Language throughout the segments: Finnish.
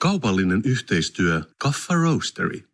Kaupallinen yhteistyö Kaffa Roastery.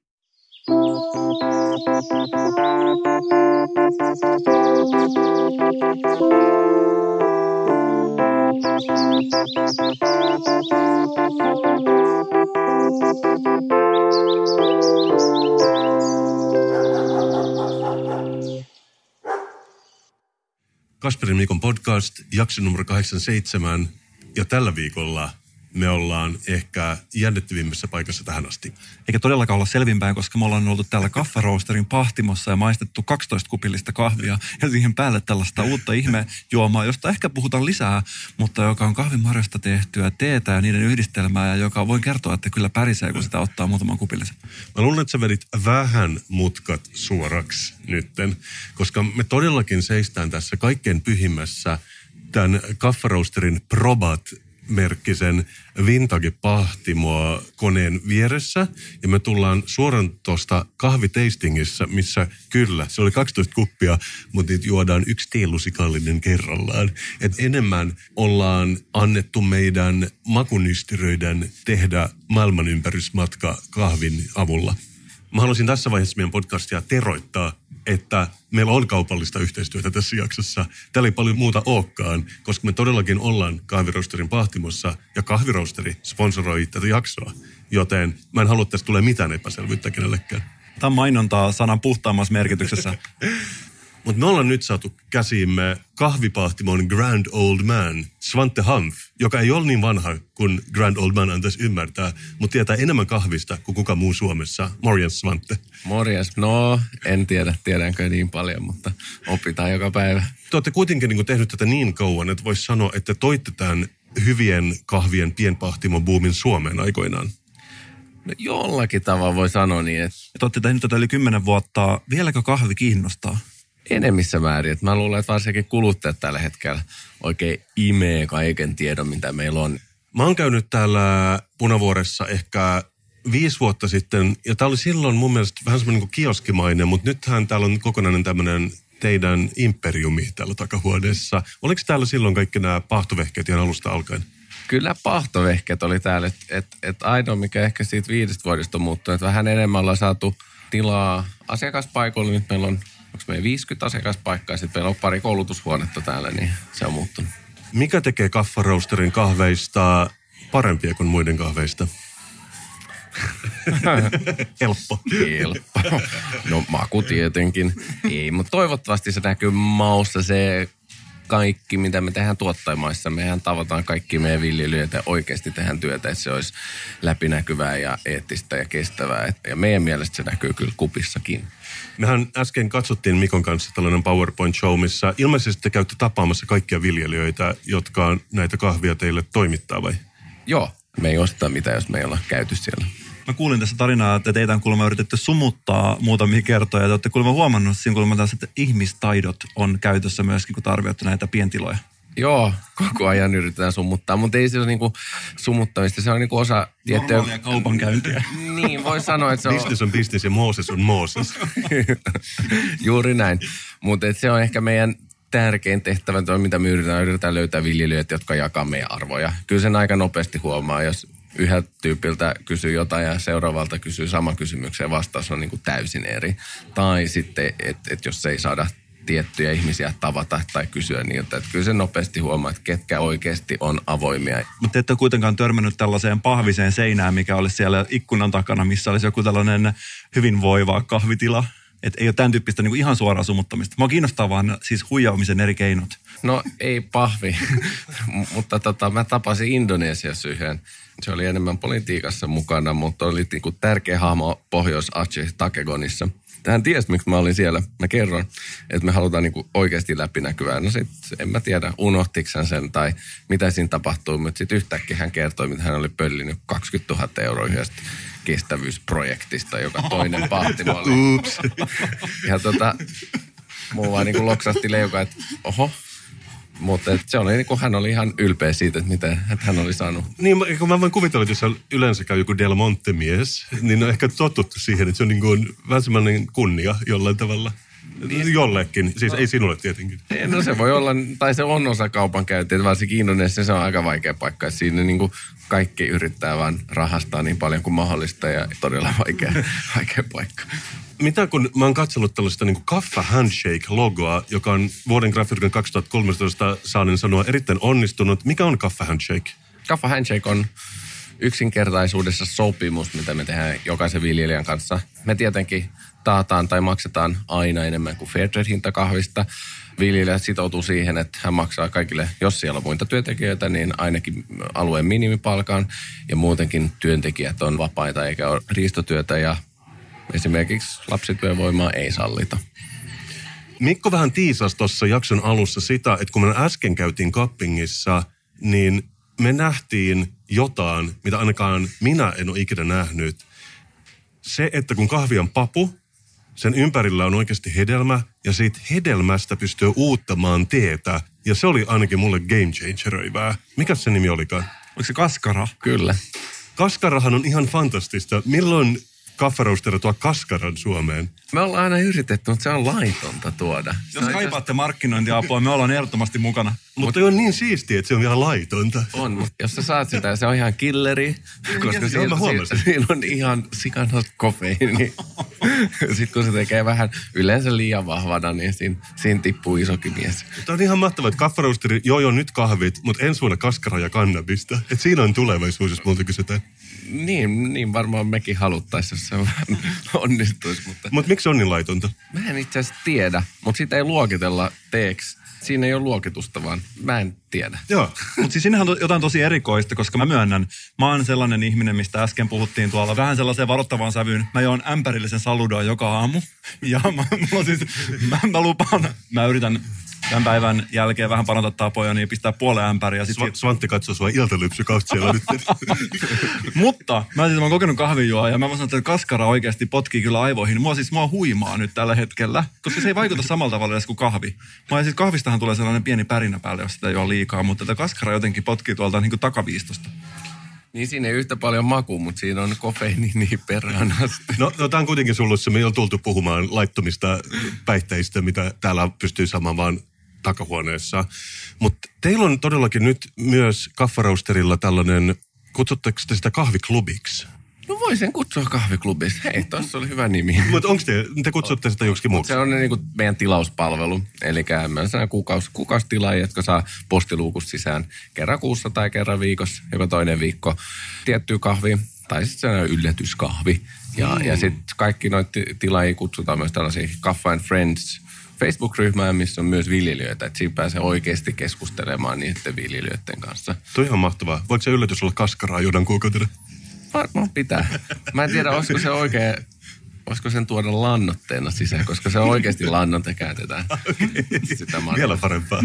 Kasperin Mikon podcast, jakso numero 87. Ja tällä viikolla me ollaan ehkä jännittävimmässä paikassa tähän asti. Eikä todellakaan olla selvinpäin, koska me ollaan oltu täällä kaffaroosterin pahtimossa ja maistettu 12 kupillista kahvia ja siihen päälle tällaista uutta ihmejuomaa, josta ehkä puhutaan lisää, mutta joka on kahvimarjasta tehtyä teetä ja niiden yhdistelmää ja joka voi kertoa, että kyllä pärisee, kun sitä ottaa muutaman kupillisen. Mä luulen, että sä vedit vähän mutkat suoraksi nytten, koska me todellakin seistään tässä kaikkein pyhimmässä tämän kaffaroosterin probat merkkisen vintage-pahtimoa koneen vieressä. Ja me tullaan suoraan tuosta kahviteistingissä, missä kyllä, se oli 12 kuppia, mutta niitä juodaan yksi teelusikallinen kerrallaan. Et enemmän ollaan annettu meidän makunystyröiden tehdä maailmanympärysmatka kahvin avulla. Mä haluaisin tässä vaiheessa meidän podcastia teroittaa, että meillä on kaupallista yhteistyötä tässä jaksossa. Täällä ei paljon muuta olekaan, koska me todellakin ollaan kahvirosterin pahtimossa ja kahvirosteri sponsoroi tätä jaksoa. Joten mä en halua, että tästä tulee mitään epäselvyyttä kenellekään. Tämä on mainontaa sanan puhtaammassa merkityksessä. Mutta me ollaan nyt saatu käsiimme kahvipahtimon Grand Old Man, Svante Hanf, joka ei ole niin vanha kuin Grand Old Man antaisi ymmärtää, mutta tietää enemmän kahvista kuin kuka muu Suomessa. Morjens Svante. Morjens. No, en tiedä, tiedänkö niin paljon, mutta opitaan joka päivä. Te olette kuitenkin niin tehnyt tätä niin kauan, että voisi sanoa, että toitte tämän hyvien kahvien pienpahtimon boomin Suomeen aikoinaan. No jollakin tavalla voi sanoa niin, että... Te olette tehnyt tätä yli kymmenen vuotta. Vieläkö kahvi kiinnostaa? Enemmissä määrin. Että mä luulen, että varsinkin kuluttajat tällä hetkellä oikein imee kaiken tiedon, mitä meillä on. Mä oon käynyt täällä Punavuoressa ehkä viisi vuotta sitten, ja tää oli silloin mun mielestä vähän semmoinen niin kioskimainen, mutta nythän täällä on kokonainen tämmöinen teidän imperiumi täällä takahuoneessa. Oliko täällä silloin kaikki nämä pahtovehkeet ihan alusta alkaen? Kyllä pahtovehkeet oli täällä. Että et, et ainoa, mikä ehkä siitä viidestä vuodesta on muuttunut, että vähän enemmän ollaan saatu tilaa asiakaspaikoille. Nyt meillä on onko meillä 50 asiakaspaikkaa, sitten meillä on pari koulutushuonetta täällä, niin se on muuttunut. Mikä tekee kaffaroosterin kahveista parempia kuin muiden kahveista? Helppo. Helppo. No maku tietenkin. Ei, mutta toivottavasti se näkyy maussa se kaikki, mitä me tehdään tuottajamaissa. Mehän tavataan kaikki meidän viljelijöitä oikeasti tehdään työtä, että se olisi läpinäkyvää ja eettistä ja kestävää. Ja meidän mielestä se näkyy kyllä kupissakin. Mehän äsken katsottiin Mikon kanssa tällainen PowerPoint-show, missä ilmeisesti te käytte tapaamassa kaikkia viljelijöitä, jotka näitä kahvia teille toimittaa vai? Joo, me ei osteta mitään, jos me ei olla käyty siellä. Mä kuulin tässä tarinaa, että teitä on kuulemma yritetty sumuttaa muutamia kertoja. Ja te olette kuulemma huomannut siinä kuulemma taas, että ihmistaidot on käytössä myöskin, kun tarvitset näitä pientiloja. Joo, koko ajan yritetään sumuttaa, mutta ei se ole niinku sumuttamista. Se on niinku osa tiettyä... Normaalia kaupankäyntiä. niin, voi sanoa, että se on... Business on business ja Mooses on Mooses. Juuri näin. Mutta se on ehkä meidän tärkein tehtävä, mitä me yritetään, yritetään löytää viljelijöitä, jotka jakaa meidän arvoja. Kyllä sen aika nopeasti huomaa, jos yhdeltä tyypiltä kysyy jotain ja seuraavalta kysyy sama kysymyksen ja vastaus on niin kuin täysin eri. Tai sitten, että et jos ei saada tiettyjä ihmisiä tavata tai kysyä niiltä. Että kyllä se nopeasti huomaa, että ketkä oikeasti on avoimia. Mutta ette ole kuitenkaan törmännyt tällaiseen pahviseen seinään, mikä olisi siellä ikkunan takana, missä olisi joku tällainen hyvinvoiva kahvitila. Että ei ole tämän tyyppistä niin ihan suoraa sumuttamista. Mua kiinnostaa vaan siis huijaamisen eri keinot. No ei pahvi, mutta tota, mä tapasin Indonesiassa yhden. Se oli enemmän politiikassa mukana, mutta oli niinku tärkeä hahmo Pohjois-Aceh Takegonissa – hän tiesi, miksi mä olin siellä. Mä kerron, että me halutaan niinku oikeasti läpinäkyvää. No sit, en mä tiedä, unohtiko hän sen tai mitä siinä tapahtui, mutta sitten yhtäkkiä hän kertoi, että hän oli pöllinyt 20 000 euroa yhdestä kestävyysprojektista, joka toinen pahtimo oli. ja tota, mulla vaan niinku loksahti leuka, että oho, mutta se oli niin kuin hän oli ihan ylpeä siitä, että, mitä, että hän oli saanut. Niin, kun mä voin kuvitella, että jos yleensä käy joku Del Monte-mies, niin on ehkä totuttu siihen, että se on niin kuin vähän semmoinen kunnia jollain tavalla. Jollekin, siis ei sinulle tietenkin. No se voi olla, tai se on osa kaupankäyntiä, varsinkin Indonesiassa se on aika vaikea paikka. Siinä niin kuin kaikki yrittää vaan rahastaa niin paljon kuin mahdollista ja todella vaikea, vaikea paikka. Mitä kun mä oon katsellut tällaista niin Kaffa Handshake-logoa, joka on vuoden grafiikan 2013 saanen sanoa erittäin onnistunut. Mikä on Kaffa Handshake? Kaffa Handshake on yksinkertaisuudessa sopimus, mitä me tehdään jokaisen viljelijän kanssa. Me tietenkin taataan tai maksetaan aina enemmän kuin Fairtrade-hinta kahvista. Viljelijä sitoutuu siihen, että hän maksaa kaikille, jos siellä on muita työntekijöitä, niin ainakin alueen minimipalkan. Ja muutenkin työntekijät on vapaita eikä ole riistotyötä ja esimerkiksi lapsityövoimaa ei sallita. Mikko vähän tiisasi tuossa jakson alussa sitä, että kun me äsken käytiin kappingissa, niin me nähtiin jotain, mitä ainakaan minä en ole ikinä nähnyt. Se, että kun kahvi on papu, sen ympärillä on oikeasti hedelmä ja siitä hedelmästä pystyy uuttamaan teetä. Ja se oli ainakin mulle game changeröivää. Mikä se nimi olikaan? Oliko se kaskara? Kyllä. Kaskarahan on ihan fantastista. Milloin kafferoosteri tuo kaskaran Suomeen? Me ollaan aina yritetty, mutta se on laitonta tuoda. Jos kaipaatte markkinointiapua, me ollaan ehdottomasti mukana. Mutta Mut, on niin siistiä, että se on vielä laitonta. On, mutta jos sä saat sitä, se on ihan killeri. Koska siinä, siinä, siinä on ihan sikanot kofeiini. Sitten kun se tekee vähän yleensä liian vahvana, niin siinä, siinä tippuu isokin mies. Tämä on ihan mahtavaa, että kafferoosteri, joo joo nyt kahvit, mutta ensi vuonna kaskara ja kannabista. Että siinä on tulevaisuus, jos multa kysytään. Niin, niin varmaan mekin haluttaisiin, jos se onnistuisi. Mutta Mut miksi se on niin laitonta? mä en itse asiassa tiedä, mutta sitä ei luokitella teeksi. Siinä ei ole luokitusta, vaan mä en tiedä. Joo. Mutta siis siinähän on jotain tosi erikoista, koska mä myönnän, mä oon sellainen ihminen, mistä äsken puhuttiin tuolla, vähän sellaiseen varoittavaan sävyyn. Mä joon ämpärillisen saludoa joka aamu. Ja mä, mulla siis, mä, mä lupaan, mä yritän tämän päivän jälkeen vähän parantaa tapoja, niin pistää puolen ämpäriä. Sit Sv- Svantti katsoo sua iltalypsykautta siellä nyt. Mutta mä siis mä oon kokenut kahvinjuoa ja mä voin sanoa, että kaskara oikeasti potkii kyllä aivoihin. Mua siis mua huimaa nyt tällä hetkellä, koska se ei vaikuta samalla tavalla edes kuin kahvi. Mä siis kahvistahan tulee sellainen pieni pärinä päälle, jos sitä juo liikaa, mutta tätä kaskara jotenkin potkii tuolta niin kuin takaviistosta. Niin siinä ei yhtä paljon maku, mutta siinä on kofeiini niin perhanasti. No, no tämä on kuitenkin sulussa. Me ei ole tultu puhumaan laittomista päihteistä, mitä täällä pystyy saamaan vaan takahuoneessa. Mutta teillä on todellakin nyt myös kaffarausterilla tällainen, kutsutteko te sitä kahviklubiksi? No voi sen kutsua kahviklubista. Hei, tuossa oli hyvä nimi. Mutta onko te, te kutsutte sitä joksikin muuksi? Se on niin kuin meidän tilauspalvelu. Eli meillä on kuukaus, kuukaustilaajia, jotka saa postiluukusta sisään kerran kuussa tai kerran viikossa, joka toinen viikko tiettyä kahvi tai sitten se yllätyskahvi. Ja, mm. ja sitten kaikki noita tilaajia kutsutaan myös tällaisia Kaffa and Friends Facebook-ryhmään, missä on myös viljelijöitä. Että siinä pääsee oikeasti keskustelemaan niiden viljelijöiden kanssa. Tuo on ihan mahtavaa. Voiko se yllätys olla kaskaraa jodan kuukautena? Varmaan pitää. Mä en tiedä, olisiko se oikein, voisiko sen tuoda lannoitteena sisään, koska se oikeasti lannoite käytetään. Okay. Sitä Vielä parempaa.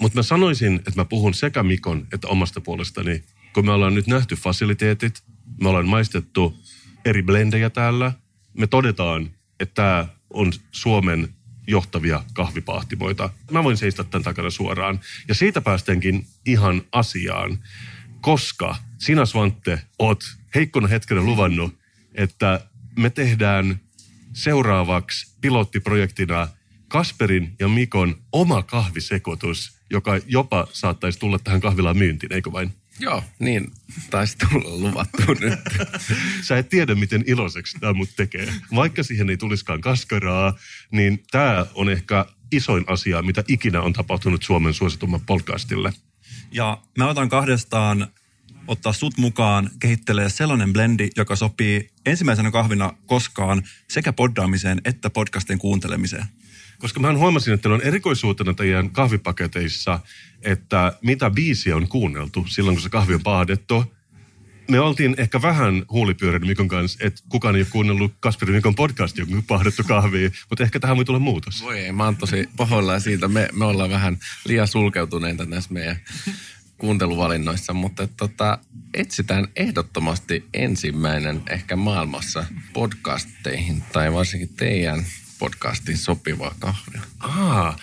Mutta mä sanoisin, että mä puhun sekä Mikon että omasta puolestani, kun me ollaan nyt nähty fasiliteetit, me ollaan maistettu eri blendejä täällä, me todetaan, että tämä on Suomen johtavia kahvipahtimoita. Mä voin seistä tämän takana suoraan. Ja siitä päästäänkin ihan asiaan, koska sinä Svante oot heikkona hetkenä luvannut, että me tehdään seuraavaksi pilottiprojektina Kasperin ja Mikon oma kahvisekoitus, joka jopa saattaisi tulla tähän kahvilaan myyntiin, eikö vain? Joo, niin taisi tulla luvattu nyt. Sä et tiedä, miten iloiseksi tämä mut tekee. Vaikka siihen ei tuliskaan kaskaraa, niin tämä on ehkä isoin asia, mitä ikinä on tapahtunut Suomen suositumman podcastille. Ja mä otan kahdestaan ottaa sut mukaan kehittelee sellainen blendi, joka sopii ensimmäisenä kahvina koskaan sekä poddaamiseen että podcastin kuuntelemiseen. Koska mä huomasin, että on erikoisuutena teidän kahvipaketeissa, että mitä biisiä on kuunneltu silloin, kun se kahvi on pahdettu. Me oltiin ehkä vähän huulipyörän Mikon kanssa, että kukaan ei ole kuunnellut Kasperin Mikon podcastia, kun pahdettu kahvia, mutta ehkä tähän voi tulla muutos. Voi ei, mä oon tosi pahoillaan siitä. Me, me ollaan vähän liian sulkeutuneita näissä meidän kuunteluvalinnoissa, mutta tota, etsitään ehdottomasti ensimmäinen ehkä maailmassa podcasteihin tai varsinkin teidän podcastin sopivaa kahvia. Aa,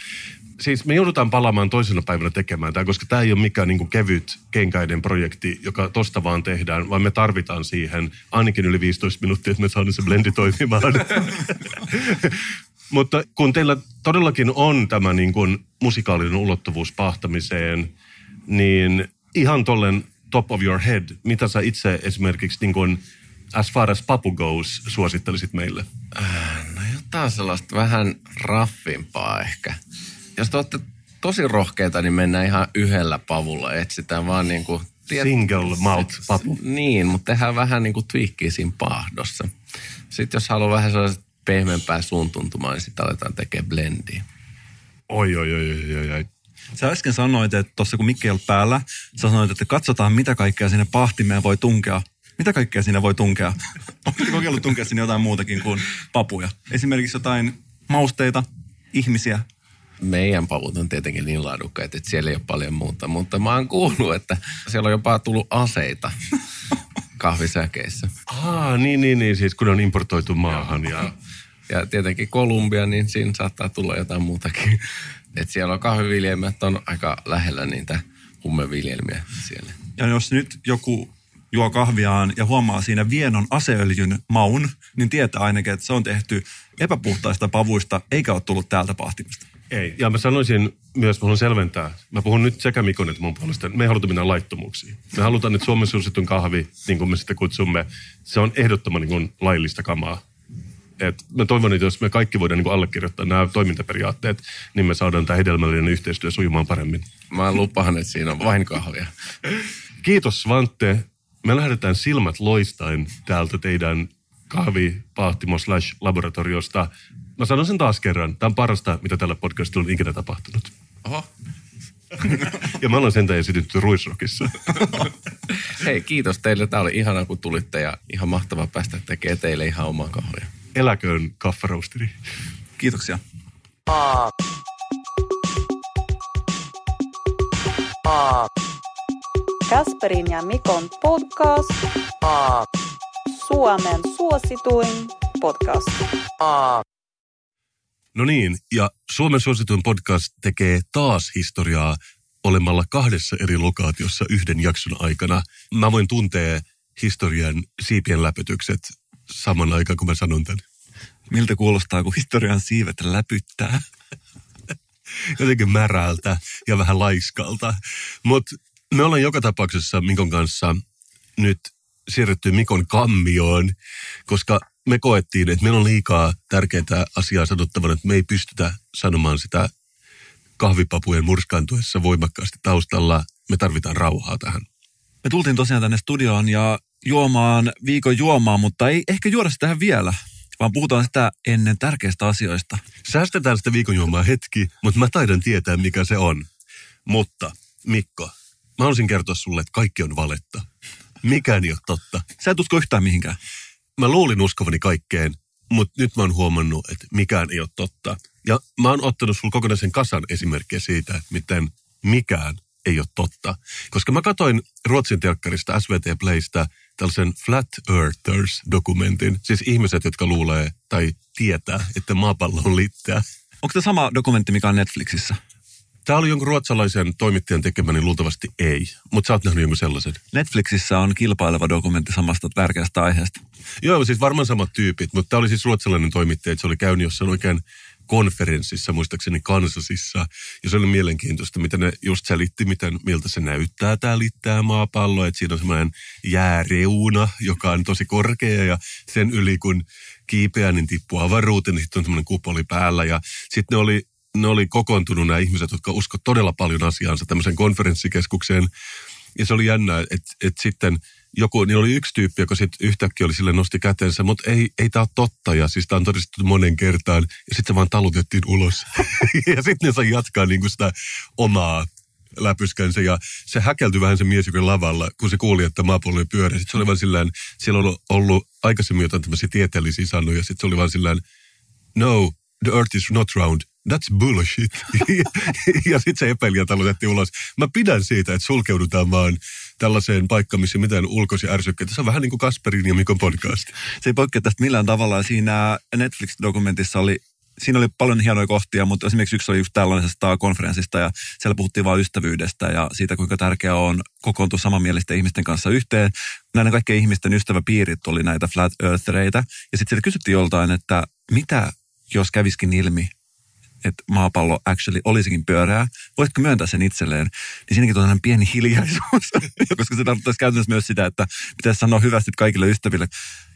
siis me joudutaan palaamaan toisena päivänä tekemään tämä, koska tämä ei ole mikään niin kuin kevyt kenkäinen projekti, joka tosta vaan tehdään, vaan me tarvitaan siihen ainakin yli 15 minuuttia, että me saadaan se blendi toimimaan. Mutta kun teillä todellakin on tämä niin kuin musikaalinen ulottuvuus pahtamiseen, niin ihan tollen top of your head, mitä sä itse esimerkiksi niin kuin as far as papu goes suosittelisit meille? No jotain sellaista vähän raffimpaa ehkä. Jos te olette tosi rohkeita, niin mennään ihan yhdellä pavulla. Etsitään vaan niin kuin... Tiet... Single malt papu. Niin, mutta tehdään vähän niin kuin tweakkiä siinä paahdossa. Sitten jos haluaa vähän sellaista pehmeämpää suun tuntumaan, niin sitten aletaan tekemään blendiä. Oi, oi, oi, oi, oi, oi. Sä äsken sanoit, että tuossa kun mikki ei päällä, sä sanoit, että katsotaan mitä kaikkea sinne pahtimeen voi tunkea. Mitä kaikkea siinä voi tunkea? Onko kokeillut tunkea sinne jotain muutakin kuin papuja? Esimerkiksi jotain mausteita, ihmisiä. Meidän pavut on tietenkin niin laadukkaita, että siellä ei ole paljon muuta. Mutta mä oon kuullut, että siellä on jopa tullut aseita kahvisäkeissä. Ah, niin, niin, niin, siis kun ne on importoitu maahan. Ja... Ja tietenkin Kolumbia, niin siinä saattaa tulla jotain muutakin. Et siellä on kahviviljelmät on aika lähellä niitä hummeviljelmiä siellä. Ja jos nyt joku juo kahviaan ja huomaa siinä vienon aseöljyn maun, niin tietää ainakin, että se on tehty epäpuhtaista pavuista, eikä ole tullut täältä pahtimista. Ei, ja mä sanoisin myös, mä haluan selventää, mä puhun nyt sekä Mikon että mun puolesta, me ei haluta mennä laittomuuksiin. Me halutaan, että Suomen suositun kahvi, niin kuin me sitä kutsumme, se on ehdottoman niin kuin laillista kamaa. Et mä toivon, että jos me kaikki voidaan niin kuin allekirjoittaa nämä toimintaperiaatteet, niin me saadaan tämä hedelmällinen yhteistyö sujumaan paremmin. Mä lupaan, että siinä on vain kahvia. Kiitos Svante. Me lähdetään silmät loistain täältä teidän kahvipahtimo slash laboratoriosta. Mä sanon sen taas kerran. Tämä on parasta, mitä tällä podcastilla on ikinä tapahtunut. Oho. Ja mä olen sentään esitetty Ruisrockissa. Hei, kiitos teille. Tämä oli ihanaa, kun tulitte ja ihan mahtavaa päästä tekemään teille ihan omaa kahvia. Eläköön kaffaroasteri. Kiitoksia. Kasperin ja Mikon podcast. Suomen suosituin podcast. No niin, ja Suomen suosituin podcast tekee taas historiaa olemalla kahdessa eri lokaatiossa yhden jakson aikana. Mä voin tuntea historian siipien läpytykset saman aikaan, kun mä sanon tämän. Miltä kuulostaa, kun historian siivet läpyttää? Jotenkin märältä ja vähän laiskalta. Mutta me ollaan joka tapauksessa Mikon kanssa nyt siirretty Mikon kammioon, koska me koettiin, että meillä on liikaa tärkeää asiaa sanottavana, että me ei pystytä sanomaan sitä kahvipapujen murskaantuessa voimakkaasti taustalla. Me tarvitaan rauhaa tähän. Me tultiin tosiaan tänne studioon ja juomaan viikon juomaa, mutta ei ehkä juoda sitä tähän vielä, vaan puhutaan sitä ennen tärkeistä asioista. Säästetään sitä viikonjuomaa hetki, mutta mä taidan tietää, mikä se on. Mutta, Mikko, mä haluaisin kertoa sulle, että kaikki on valetta. Mikään ei ole totta. Sä et usko yhtään mihinkään. Mä luulin uskovani kaikkeen, mutta nyt mä oon huomannut, että mikään ei ole totta. Ja mä oon ottanut sulla kokonaisen kasan esimerkkejä siitä, miten mikään ei ole totta. Koska mä katsoin Ruotsin telkkarista SVT Playstä tällaisen Flat Earthers-dokumentin. Siis ihmiset, jotka luulee tai tietää, että maapallo on litteä. Onko tämä sama dokumentti, mikä on Netflixissä? Tämä oli jonkun ruotsalaisen toimittajan tekemä, niin luultavasti ei. Mutta sä oot nähnyt jonkun sellaisen. Netflixissä on kilpaileva dokumentti samasta tärkeästä aiheesta. Joo, siis varmaan samat tyypit, mutta tämä oli siis ruotsalainen toimittaja, että se oli käynyt jossain oikein konferenssissa, muistaakseni Kansasissa. Ja se oli mielenkiintoista, miten ne just selitti, miten, miltä se näyttää tämä littää maapallo. Että siinä on semmoinen jääreuna, joka on tosi korkea ja sen yli kun kiipeää, niin tippuu avaruuteen, niin sitten on semmoinen kupoli päällä. Ja sitten ne oli, ne oli kokoontunut nämä ihmiset, jotka usko todella paljon asiaansa tämmöiseen konferenssikeskukseen. Ja se oli jännä, että, että sitten joku, niin oli yksi tyyppi, joka sitten yhtäkkiä oli sille nosti kätensä, mutta ei, ei tämä ole totta. Ja siis tämä on todistettu monen kertaan. Ja sitten se vaan talutettiin ulos. ja sitten ne sai jatkaa niin kuin sitä omaa läpyskänsä. Ja se häkeltyi vähän se mies, joka oli lavalla, kun se kuuli, että maapallo ei pyörä. Sitten se oli vaan sillään, siellä on ollut aikaisemmin jotain tämmöisiä tieteellisiä sanoja. Sitten se oli vaan sillään, no, the earth is not round. That's bullshit. ja sitten se epäili ja talutettiin ulos. Mä pidän siitä, että sulkeudutaan vaan tällaiseen paikkaan, missä mitään ulkoisia ärsykkeitä. Se on vähän niin kuin Kasperin ja Mikon podcast. Se ei poikkea tästä millään tavalla. Siinä Netflix-dokumentissa oli siinä oli paljon hienoja kohtia, mutta esimerkiksi yksi oli just tällaisesta konferenssista ja siellä puhuttiin vain ystävyydestä ja siitä, kuinka tärkeää on kokoontua samanmielisten ihmisten kanssa yhteen. Näiden kaikkien ihmisten ystäväpiirit oli näitä flat earthereitä ja sitten siellä kysyttiin joltain, että mitä jos käviskin ilmi, että maapallo actually olisikin pyöreä, voisitko myöntää sen itselleen, niin siinäkin on pieni hiljaisuus, koska se tarkoittaisi käytännössä myös sitä, että pitäisi sanoa hyvästi kaikille ystäville.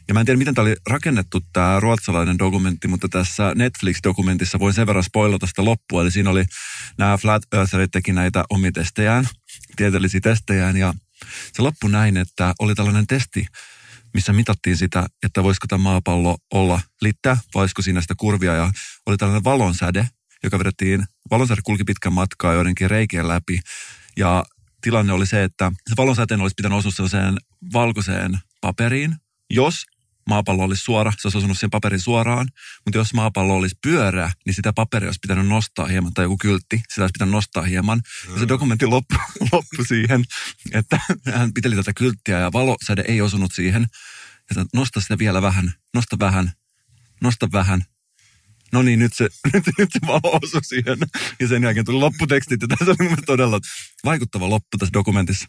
Ja mä en tiedä, miten tämä oli rakennettu, tämä ruotsalainen dokumentti, mutta tässä Netflix-dokumentissa voin sen verran spoilata sitä loppua. Eli siinä oli nämä Flat Eartherit teki näitä omitestejään, tieteellisiä testejään, ja se loppu näin, että oli tällainen testi, missä mitattiin sitä, että voisiko tämä maapallo olla littä, vai olisiko siinä sitä kurvia, ja oli tällainen valonsäde, joka vedettiin, valonsäde kulki pitkän matkaa joidenkin reikien läpi, ja tilanne oli se, että se valonsäteen olisi pitänyt osua sellaiseen valkoiseen paperiin, jos maapallo olisi suora, se olisi osunut sen paperin suoraan, mutta jos maapallo olisi pyörä, niin sitä paperia olisi pitänyt nostaa hieman, tai joku kyltti, sitä olisi pitänyt nostaa hieman. Ja se dokumentti loppui loppu siihen, että hän piteli tätä kylttiä ja valosäde ei osunut siihen. Ja nosta sitä vielä vähän, nosta vähän, nosta vähän, no niin, nyt se, nyt, nyt se valo osui siihen. Ja sen jälkeen tuli lopputekstit, ja tässä on todella vaikuttava loppu tässä dokumentissa.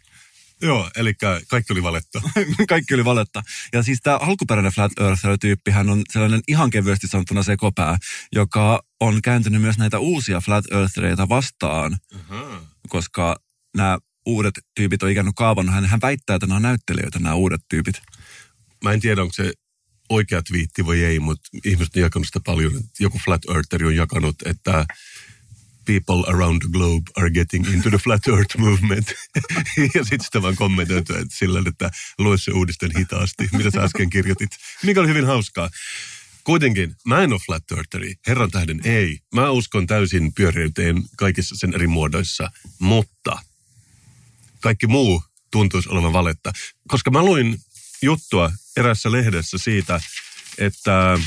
Joo, eli kaikki oli valetta. kaikki oli valetta. Ja siis tämä alkuperäinen Flat Earther-tyyppihän on sellainen ihan kevyesti sanottuna sekopää, joka on kääntynyt myös näitä uusia Flat Earthereita vastaan, uh-huh. koska nämä uudet tyypit on ikään kuin kaavannut. Hän, hän väittää, että nämä on näyttelijöitä, nämä uudet tyypit. Mä en tiedä, onko se oikea twiitti vai ei, mutta ihmiset on jakanut sitä paljon. Joku Flat Earther on jakanut, että people around the globe are getting into the flat earth movement. ja sitten sitä vaan kommentoitu että sillä, että lue se uudisten hitaasti, mitä sä äsken kirjoitit. Mikä oli hyvin hauskaa. Kuitenkin, mä en ole flat eartheri. Herran tähden ei. Mä uskon täysin pyöreyteen kaikissa sen eri muodoissa, mutta kaikki muu tuntuisi olevan valetta. Koska mä luin juttua erässä lehdessä siitä, että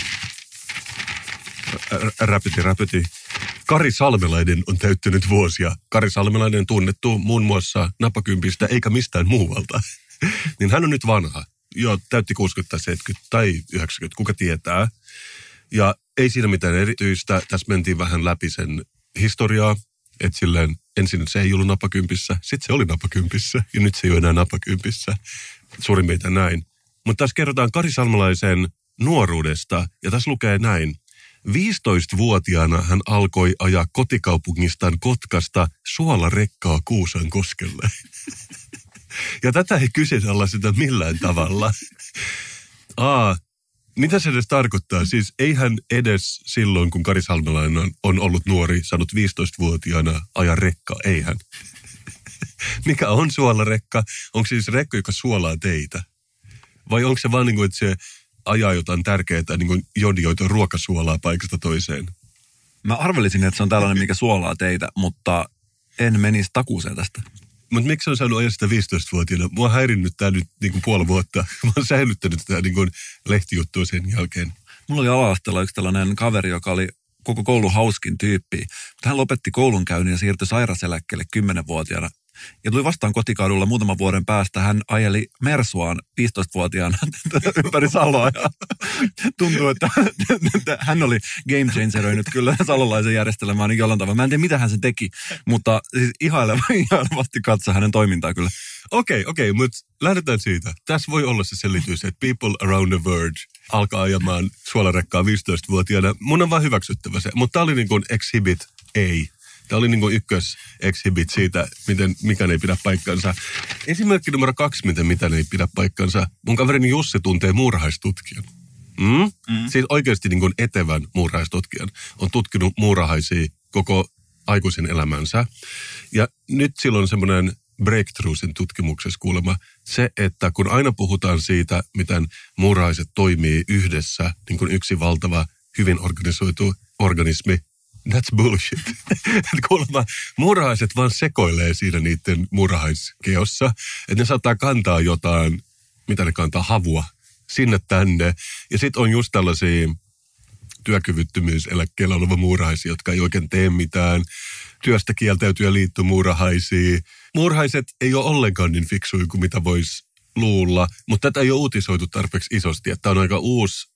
räpyti, räpyti, Kari Salmelainen on täyttänyt vuosia. Kari Salmelainen tunnettu muun muassa napakympistä eikä mistään muualta. niin hän on nyt vanha. Joo, täytti 60 70 tai 90, kuka tietää. Ja ei siinä mitään erityistä. Tässä mentiin vähän läpi sen historiaa. Että silleen ensin se ei ollut napakympissä, sitten se oli napakympissä ja nyt se ei ole enää napakympissä. Suurin piirtein näin. Mutta tässä kerrotaan Kari Salmelaisen nuoruudesta ja tässä lukee näin. 15-vuotiaana hän alkoi ajaa kotikaupungistaan Kotkasta suolarekkaa Kuusan koskelle. Ja tätä ei kyseenalaiseta millään tavalla. Aa, mitä se edes tarkoittaa? Siis eihän edes silloin, kun Kari Salmelainen on ollut nuori, saanut 15-vuotiaana ajan rekkaa, eihän. Mikä on suolarekka? Onko se siis rekka, joka suolaa teitä? Vai onko se vaan niin kuin, että se ajaa jotain tärkeää, niin kuin jodioita ruokasuolaa paikasta toiseen. Mä arvelisin, että se on tällainen, mikä suolaa teitä, mutta en menisi takuuseen tästä. Mutta miksi on saanut ajaa sitä 15-vuotiaana? Mua on häirinnyt tämä nyt niin kuin puoli vuotta. Mä oon säilyttänyt tätä niin kuin lehtijuttua sen jälkeen. Mulla oli ala yksi tällainen kaveri, joka oli koko koulun hauskin tyyppi. Mutta hän lopetti koulunkäynnin ja siirtyi sairaseläkkeelle 10-vuotiaana. Ja tuli vastaan kotikadulla muutaman vuoden päästä. Hän ajeli Mersuaan 15-vuotiaana ympäri Saloa. Ja tuntuu, että, hän oli game changeröinyt kyllä salolaisen järjestelmään niin jollain tavalla. Mä en tiedä, mitä hän se teki, mutta siis ihaileva, ihailevasti katso hänen toimintaa kyllä. Okei, okay, okei, okay, mutta lähdetään siitä. Tässä voi olla se selitys, että people around the world alkaa ajamaan suolarekkaa 15-vuotiaana. Mun on vaan hyväksyttävä se. Mutta tämä oli niin kuin exhibit A Tämä oli niin ykkös exhibit siitä, miten, mikä ei pidä paikkansa. Esimerkki numero kaksi, miten mitä ei pidä paikkansa. Mun kaverini Jussi tuntee muurahaistutkijan. Mm? Mm. Siis oikeasti niin kuin etevän muurahaistutkijan. On tutkinut muurahaisia koko aikuisen elämänsä. Ja nyt silloin semmoinen breakthrough sen tutkimuksessa kuulemma. Se, että kun aina puhutaan siitä, miten muurahaiset toimii yhdessä, niin kuin yksi valtava, hyvin organisoitu organismi, That's bullshit. Kuulemma murhaiset vaan sekoilee siinä niiden murhaiskeossa. Että ne saattaa kantaa jotain, mitä ne kantaa, havua sinne tänne. Ja sitten on just tällaisia työkyvyttömyyseläkkeellä oleva muurahaisia, jotka ei oikein tee mitään. Työstä kieltäytyä liittyy muurahaisia. Muurhaiset ei ole ollenkaan niin fiksuja kuin mitä voisi luulla, mutta tätä ei ole uutisoitu tarpeeksi isosti, tämä on aika uusi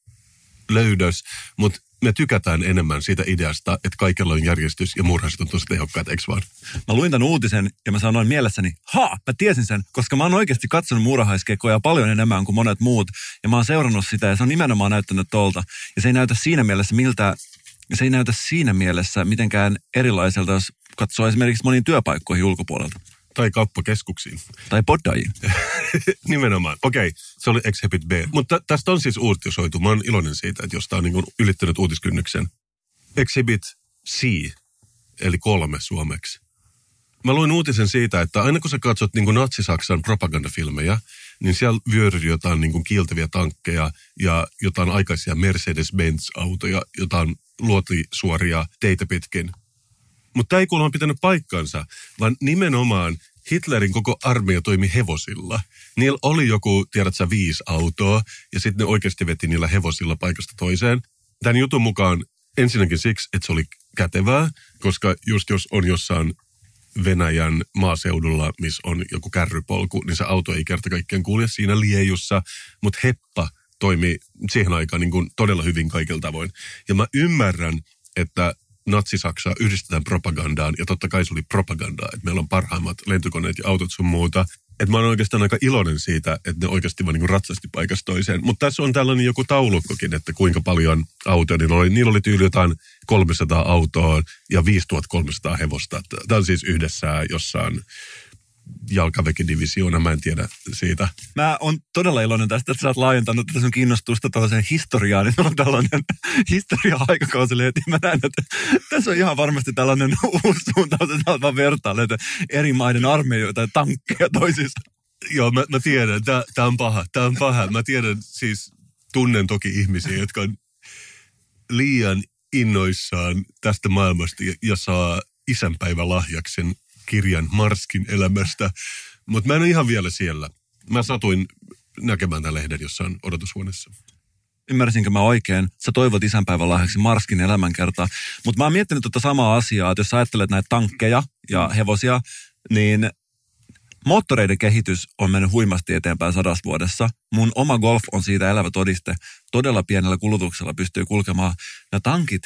löydös, mutta me tykätään enemmän siitä ideasta, että kaikella on järjestys ja murhaiset on tosi tehokkaat, eikö vaan? Mä luin tämän uutisen ja mä sanoin mielessäni, ha, mä tiesin sen, koska mä oon oikeasti katsonut muurahaiskekoja paljon enemmän kuin monet muut. Ja mä oon seurannut sitä ja se on nimenomaan näyttänyt tolta. Ja se ei näytä siinä mielessä miltä, se ei näytä siinä mielessä mitenkään erilaiselta, jos katsoo esimerkiksi moniin työpaikkoihin ulkopuolelta. Tai kauppakeskuksiin. Tai poddajiin. Nimenomaan. Okei, okay, se oli Exhibit B. Mutta tästä on siis uutisoitu. Mä oon iloinen siitä, että jos tää on niin ylittänyt uutiskynnyksen. Exhibit C, eli kolme suomeksi. Mä luin uutisen siitä, että aina kun sä katsot niin natsi-Saksan propagandafilmejä, niin siellä vyöryy jotain niin kuin kiiltäviä tankkeja ja jotain aikaisia Mercedes-Benz-autoja, jotain luotisuoria teitä pitkin. Mutta tämä ei kuulemma pitänyt paikkansa, vaan nimenomaan Hitlerin koko armeija toimi hevosilla. Niillä oli joku, tiedät sä, viisi autoa, ja sitten ne oikeasti veti niillä hevosilla paikasta toiseen. Tämän jutun mukaan ensinnäkin siksi, että se oli kätevää, koska just jos on jossain Venäjän maaseudulla, missä on joku kärrypolku, niin se auto ei kerta kaikkiaan kulje siinä liejussa, mutta heppa toimi siihen aikaan niin kuin todella hyvin kaikilla tavoin. Ja mä ymmärrän, että natsi-Saksaa yhdistetään propagandaan, ja totta kai se oli propagandaa, että meillä on parhaimmat lentokoneet ja autot sun muuta. Että mä oon oikeastaan aika iloinen siitä, että ne oikeasti vaan niin ratsasti paikasta toiseen. Mutta tässä on tällainen joku taulukkokin, että kuinka paljon autoja niillä oli. Niillä oli tyyli jotain 300 autoa ja 5300 hevosta. Tämä on siis yhdessä jossain jalkaväkidivisioona, mä en tiedä siitä. Mä oon todella iloinen tästä, että sä oot laajentanut tätä sun kiinnostusta tällaiseen historiaan, niin on tällainen historia-aikakausi että Mä näen, että tässä on ihan varmasti tällainen uusi suuntaus, että vaan vertailet eri maiden armeijoita ja tankkeja toisissa. Joo, mä, mä tiedän, tämä on paha, tämä on paha. Mä tiedän siis, tunnen toki ihmisiä, jotka on liian innoissaan tästä maailmasta ja, ja saa isänpäivälahjaksen kirjan Marskin elämästä, mutta mä en ole ihan vielä siellä. Mä satuin näkemään tämän lehden jossain odotushuoneessa. Ymmärsinkö mä oikein? Sä toivot isänpäivän lahjaksi Marskin elämänkertaa. Mutta mä oon miettinyt tuota samaa asiaa, että jos ajattelet näitä tankkeja ja hevosia, niin moottoreiden kehitys on mennyt huimasti eteenpäin sadassa vuodessa. Mun oma Golf on siitä elävä todiste. Todella pienellä kulutuksella pystyy kulkemaan. Ja tankit,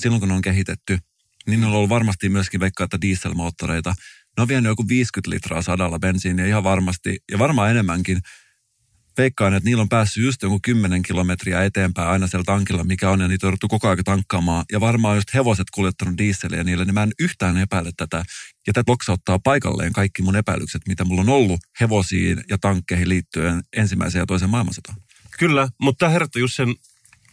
silloin kun ne on kehitetty, niin on ollut varmasti myöskin veikkaa, että dieselmoottoreita. Ne on vienyt joku 50 litraa sadalla bensiiniä ihan varmasti, ja varmaan enemmänkin. Veikkaan, että niillä on päässyt just joku 10 kilometriä eteenpäin aina siellä tankilla, mikä on, ja niitä on jouduttu koko ajan tankkaamaan. Ja varmaan just hevoset kuljettanut dieseliä niille, niin mä en yhtään epäile tätä. Ja tätä ottaa paikalleen kaikki mun epäilykset, mitä mulla on ollut hevosiin ja tankkeihin liittyen ensimmäiseen ja toisen maailmansotaan. Kyllä, mutta tämä herättää just sen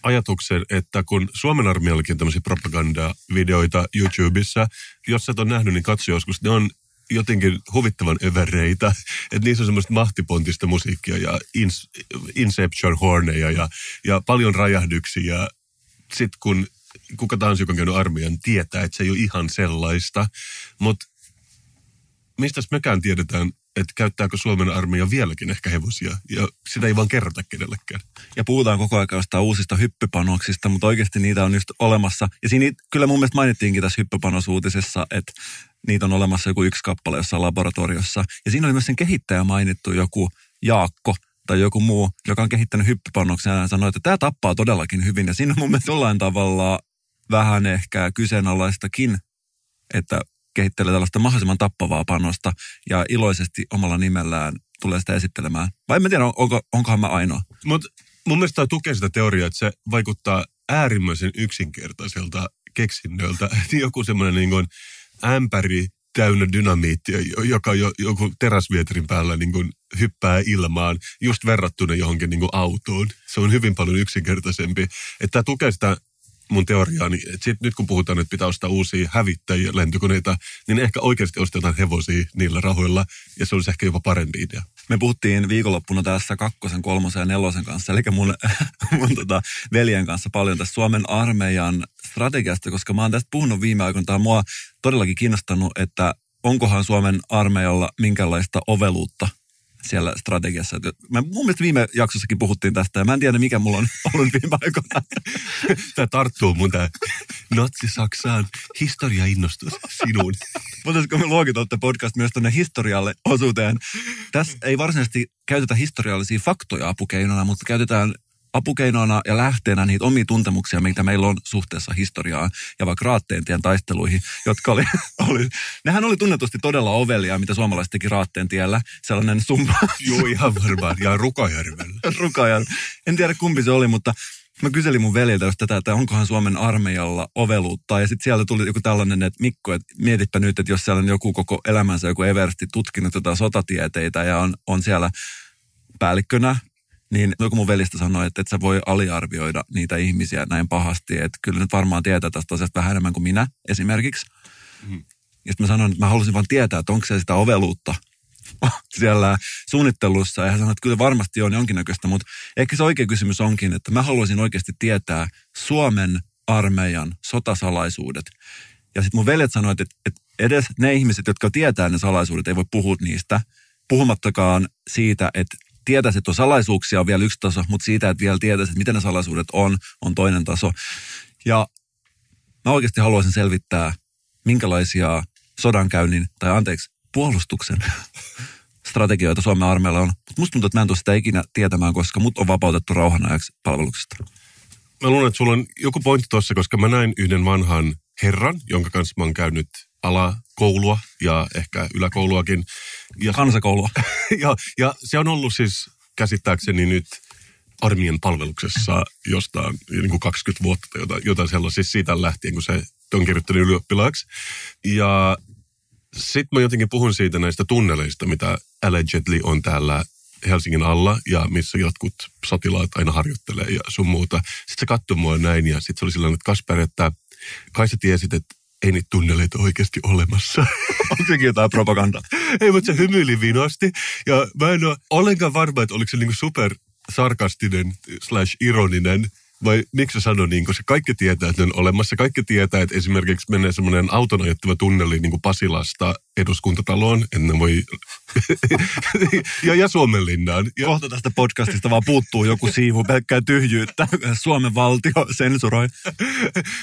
ajatuksen, että kun Suomen armeijallakin tämmöisiä propagandavideoita YouTubessa, jos et ole nähnyt, niin katso joskus, ne on jotenkin huvittavan övereitä. Että niissä on semmoista mahtipontista musiikkia ja ins, Inception horneja ja, ja paljon räjähdyksiä. Sitten kun kuka tahansa, joka on käynyt armeijan, tietää, että se ei ole ihan sellaista. Mutta mistä mekään tiedetään, että käyttääkö Suomen armeija vieläkin ehkä hevosia, ja sitä ei vaan kerrota kenellekään. Ja puhutaan koko ajan jostain uusista hyppypanoksista, mutta oikeasti niitä on just olemassa. Ja siinä kyllä mun mielestä mainittiinkin tässä hyppypanosuutisessa, että niitä on olemassa joku yksi kappale jossain laboratoriossa. Ja siinä oli myös sen kehittäjä mainittu joku Jaakko, tai joku muu, joka on kehittänyt hyppypannoksen ja sanoi, että tämä tappaa todellakin hyvin. Ja siinä on mun mielestä jollain tavalla vähän ehkä kyseenalaistakin, että kehittelee tällaista mahdollisimman tappavaa panosta ja iloisesti omalla nimellään tulee sitä esittelemään. Vai en tiedä, onko, onkohan mä ainoa. Mutta mun mielestä tämä tukee sitä teoriaa, että se vaikuttaa äärimmäisen yksinkertaiselta keksinnöltä. Joku semmoinen niin kuin ämpäri täynnä dynamiittia, joka jo, joku teräsvieterin päällä niin kuin hyppää ilmaan, just verrattuna johonkin niin kuin autoon. Se on hyvin paljon yksinkertaisempi. Että tämä tukee sitä mun teoriaani, että sit nyt kun puhutaan, että pitää ostaa uusia hävittäjiä, lentokoneita, niin ehkä oikeasti ostetaan hevosia niillä rahoilla, ja se olisi ehkä jopa parempi idea. Me puhuttiin viikonloppuna tässä kakkosen, kolmosen ja nelosen kanssa, eli mun, mun tota, veljen kanssa paljon tästä Suomen armeijan strategiasta, koska mä oon tästä puhunut viime aikoina. Tämä mua todellakin kiinnostanut, että onkohan Suomen armeijalla minkälaista oveluutta siellä strategiassa. Mä, mun mielestä viime jaksossakin puhuttiin tästä ja mä en tiedä mikä mulla on ollut viime aikoina. Tämä tarttuu mun tämä Natsi-Saksaan historiainnostus sinuun. Voitaisiko me luokitella podcast myös tuonne historialle osuuteen? Tässä ei varsinaisesti käytetä historiallisia faktoja apukeinona, mutta käytetään apukeinoina ja lähteenä niitä omia tuntemuksia, mitä meillä on suhteessa historiaan ja vaikka Raatteentien taisteluihin, jotka oli, oli, nehän oli tunnetusti todella ovelia, mitä suomalaiset teki Raatteentiellä. Sellainen summa. Joo, ihan varmaan. Ja Rukajärvellä. Rukajan. En tiedä kumpi se oli, mutta mä kyselin mun veljeltä just tätä, että onkohan Suomen armeijalla oveluutta. Ja sitten sieltä tuli joku tällainen, että Mikko, että mietipä nyt, että jos siellä on joku koko elämänsä joku Eversti tutkinut jotain sotatieteitä ja on, on siellä päällikkönä, niin joku mun velistä sanoi, että et sä voi aliarvioida niitä ihmisiä näin pahasti, että kyllä nyt varmaan tietää tästä asiasta vähän enemmän kuin minä esimerkiksi. Mm. Ja sitten mä sanoin, että mä halusin vaan tietää, että onko se sitä oveluutta siellä suunnittelussa. Ja hän sanoi, että kyllä varmasti on jonkinnäköistä, mutta ehkä se oikea kysymys onkin, että mä haluaisin oikeasti tietää Suomen armeijan sotasalaisuudet. Ja sitten mun veljet sanoivat, että, että edes ne ihmiset, jotka tietää ne salaisuudet, ei voi puhua niistä. Puhumattakaan siitä, että tietäisi, että on salaisuuksia on vielä yksi taso, mutta siitä, että vielä tietäisi, että miten ne salaisuudet on, on toinen taso. Ja mä oikeasti haluaisin selvittää, minkälaisia sodankäynnin, tai anteeksi, puolustuksen strategioita Suomen armeilla on. Mutta musta tuntuu, että mä en tule sitä ikinä tietämään, koska mut on vapautettu rauhan ajaksi palveluksesta. Mä luulen, että sulla on joku pointti tuossa, koska mä näin yhden vanhan herran, jonka kanssa mä oon käynyt alakoulua ja ehkä yläkouluakin. Ja, Kansakoulua. ja, ja se on ollut siis käsittääkseni nyt armeijan palveluksessa jostain niin kuin 20 vuotta tai jotain, jotain sellaista, siis siitä lähtien, kun se on kirjoittanut ylioppilaaksi. Ja sitten mä jotenkin puhun siitä näistä tunneleista, mitä allegedly on täällä Helsingin alla ja missä jotkut sotilaat aina harjoittelee ja sun muuta. Sitten se katsoi mua näin ja sitten se oli sellainen, että Kasper, että kai sä tiesit, että ei niitä tunneleita oikeasti olemassa. Onko sekin jotain propagandaa? ei, mutta se hymyili vinosti. Ja mä en ole ollenkaan varma, että oliko se niinku super sarkastinen slash ironinen vai miksi se sanoi niin, se kaikki tietää, että ne on olemassa. Kaikki tietää, että esimerkiksi menee semmoinen auton ajettava tunneli niin kuin Pasilasta eduskuntataloon, ennen voi... ja, ja Suomenlinnaan. Ja... Kohta tästä podcastista vaan puuttuu joku siivu pelkkää tyhjyyttä. Suomen valtio sensuroi.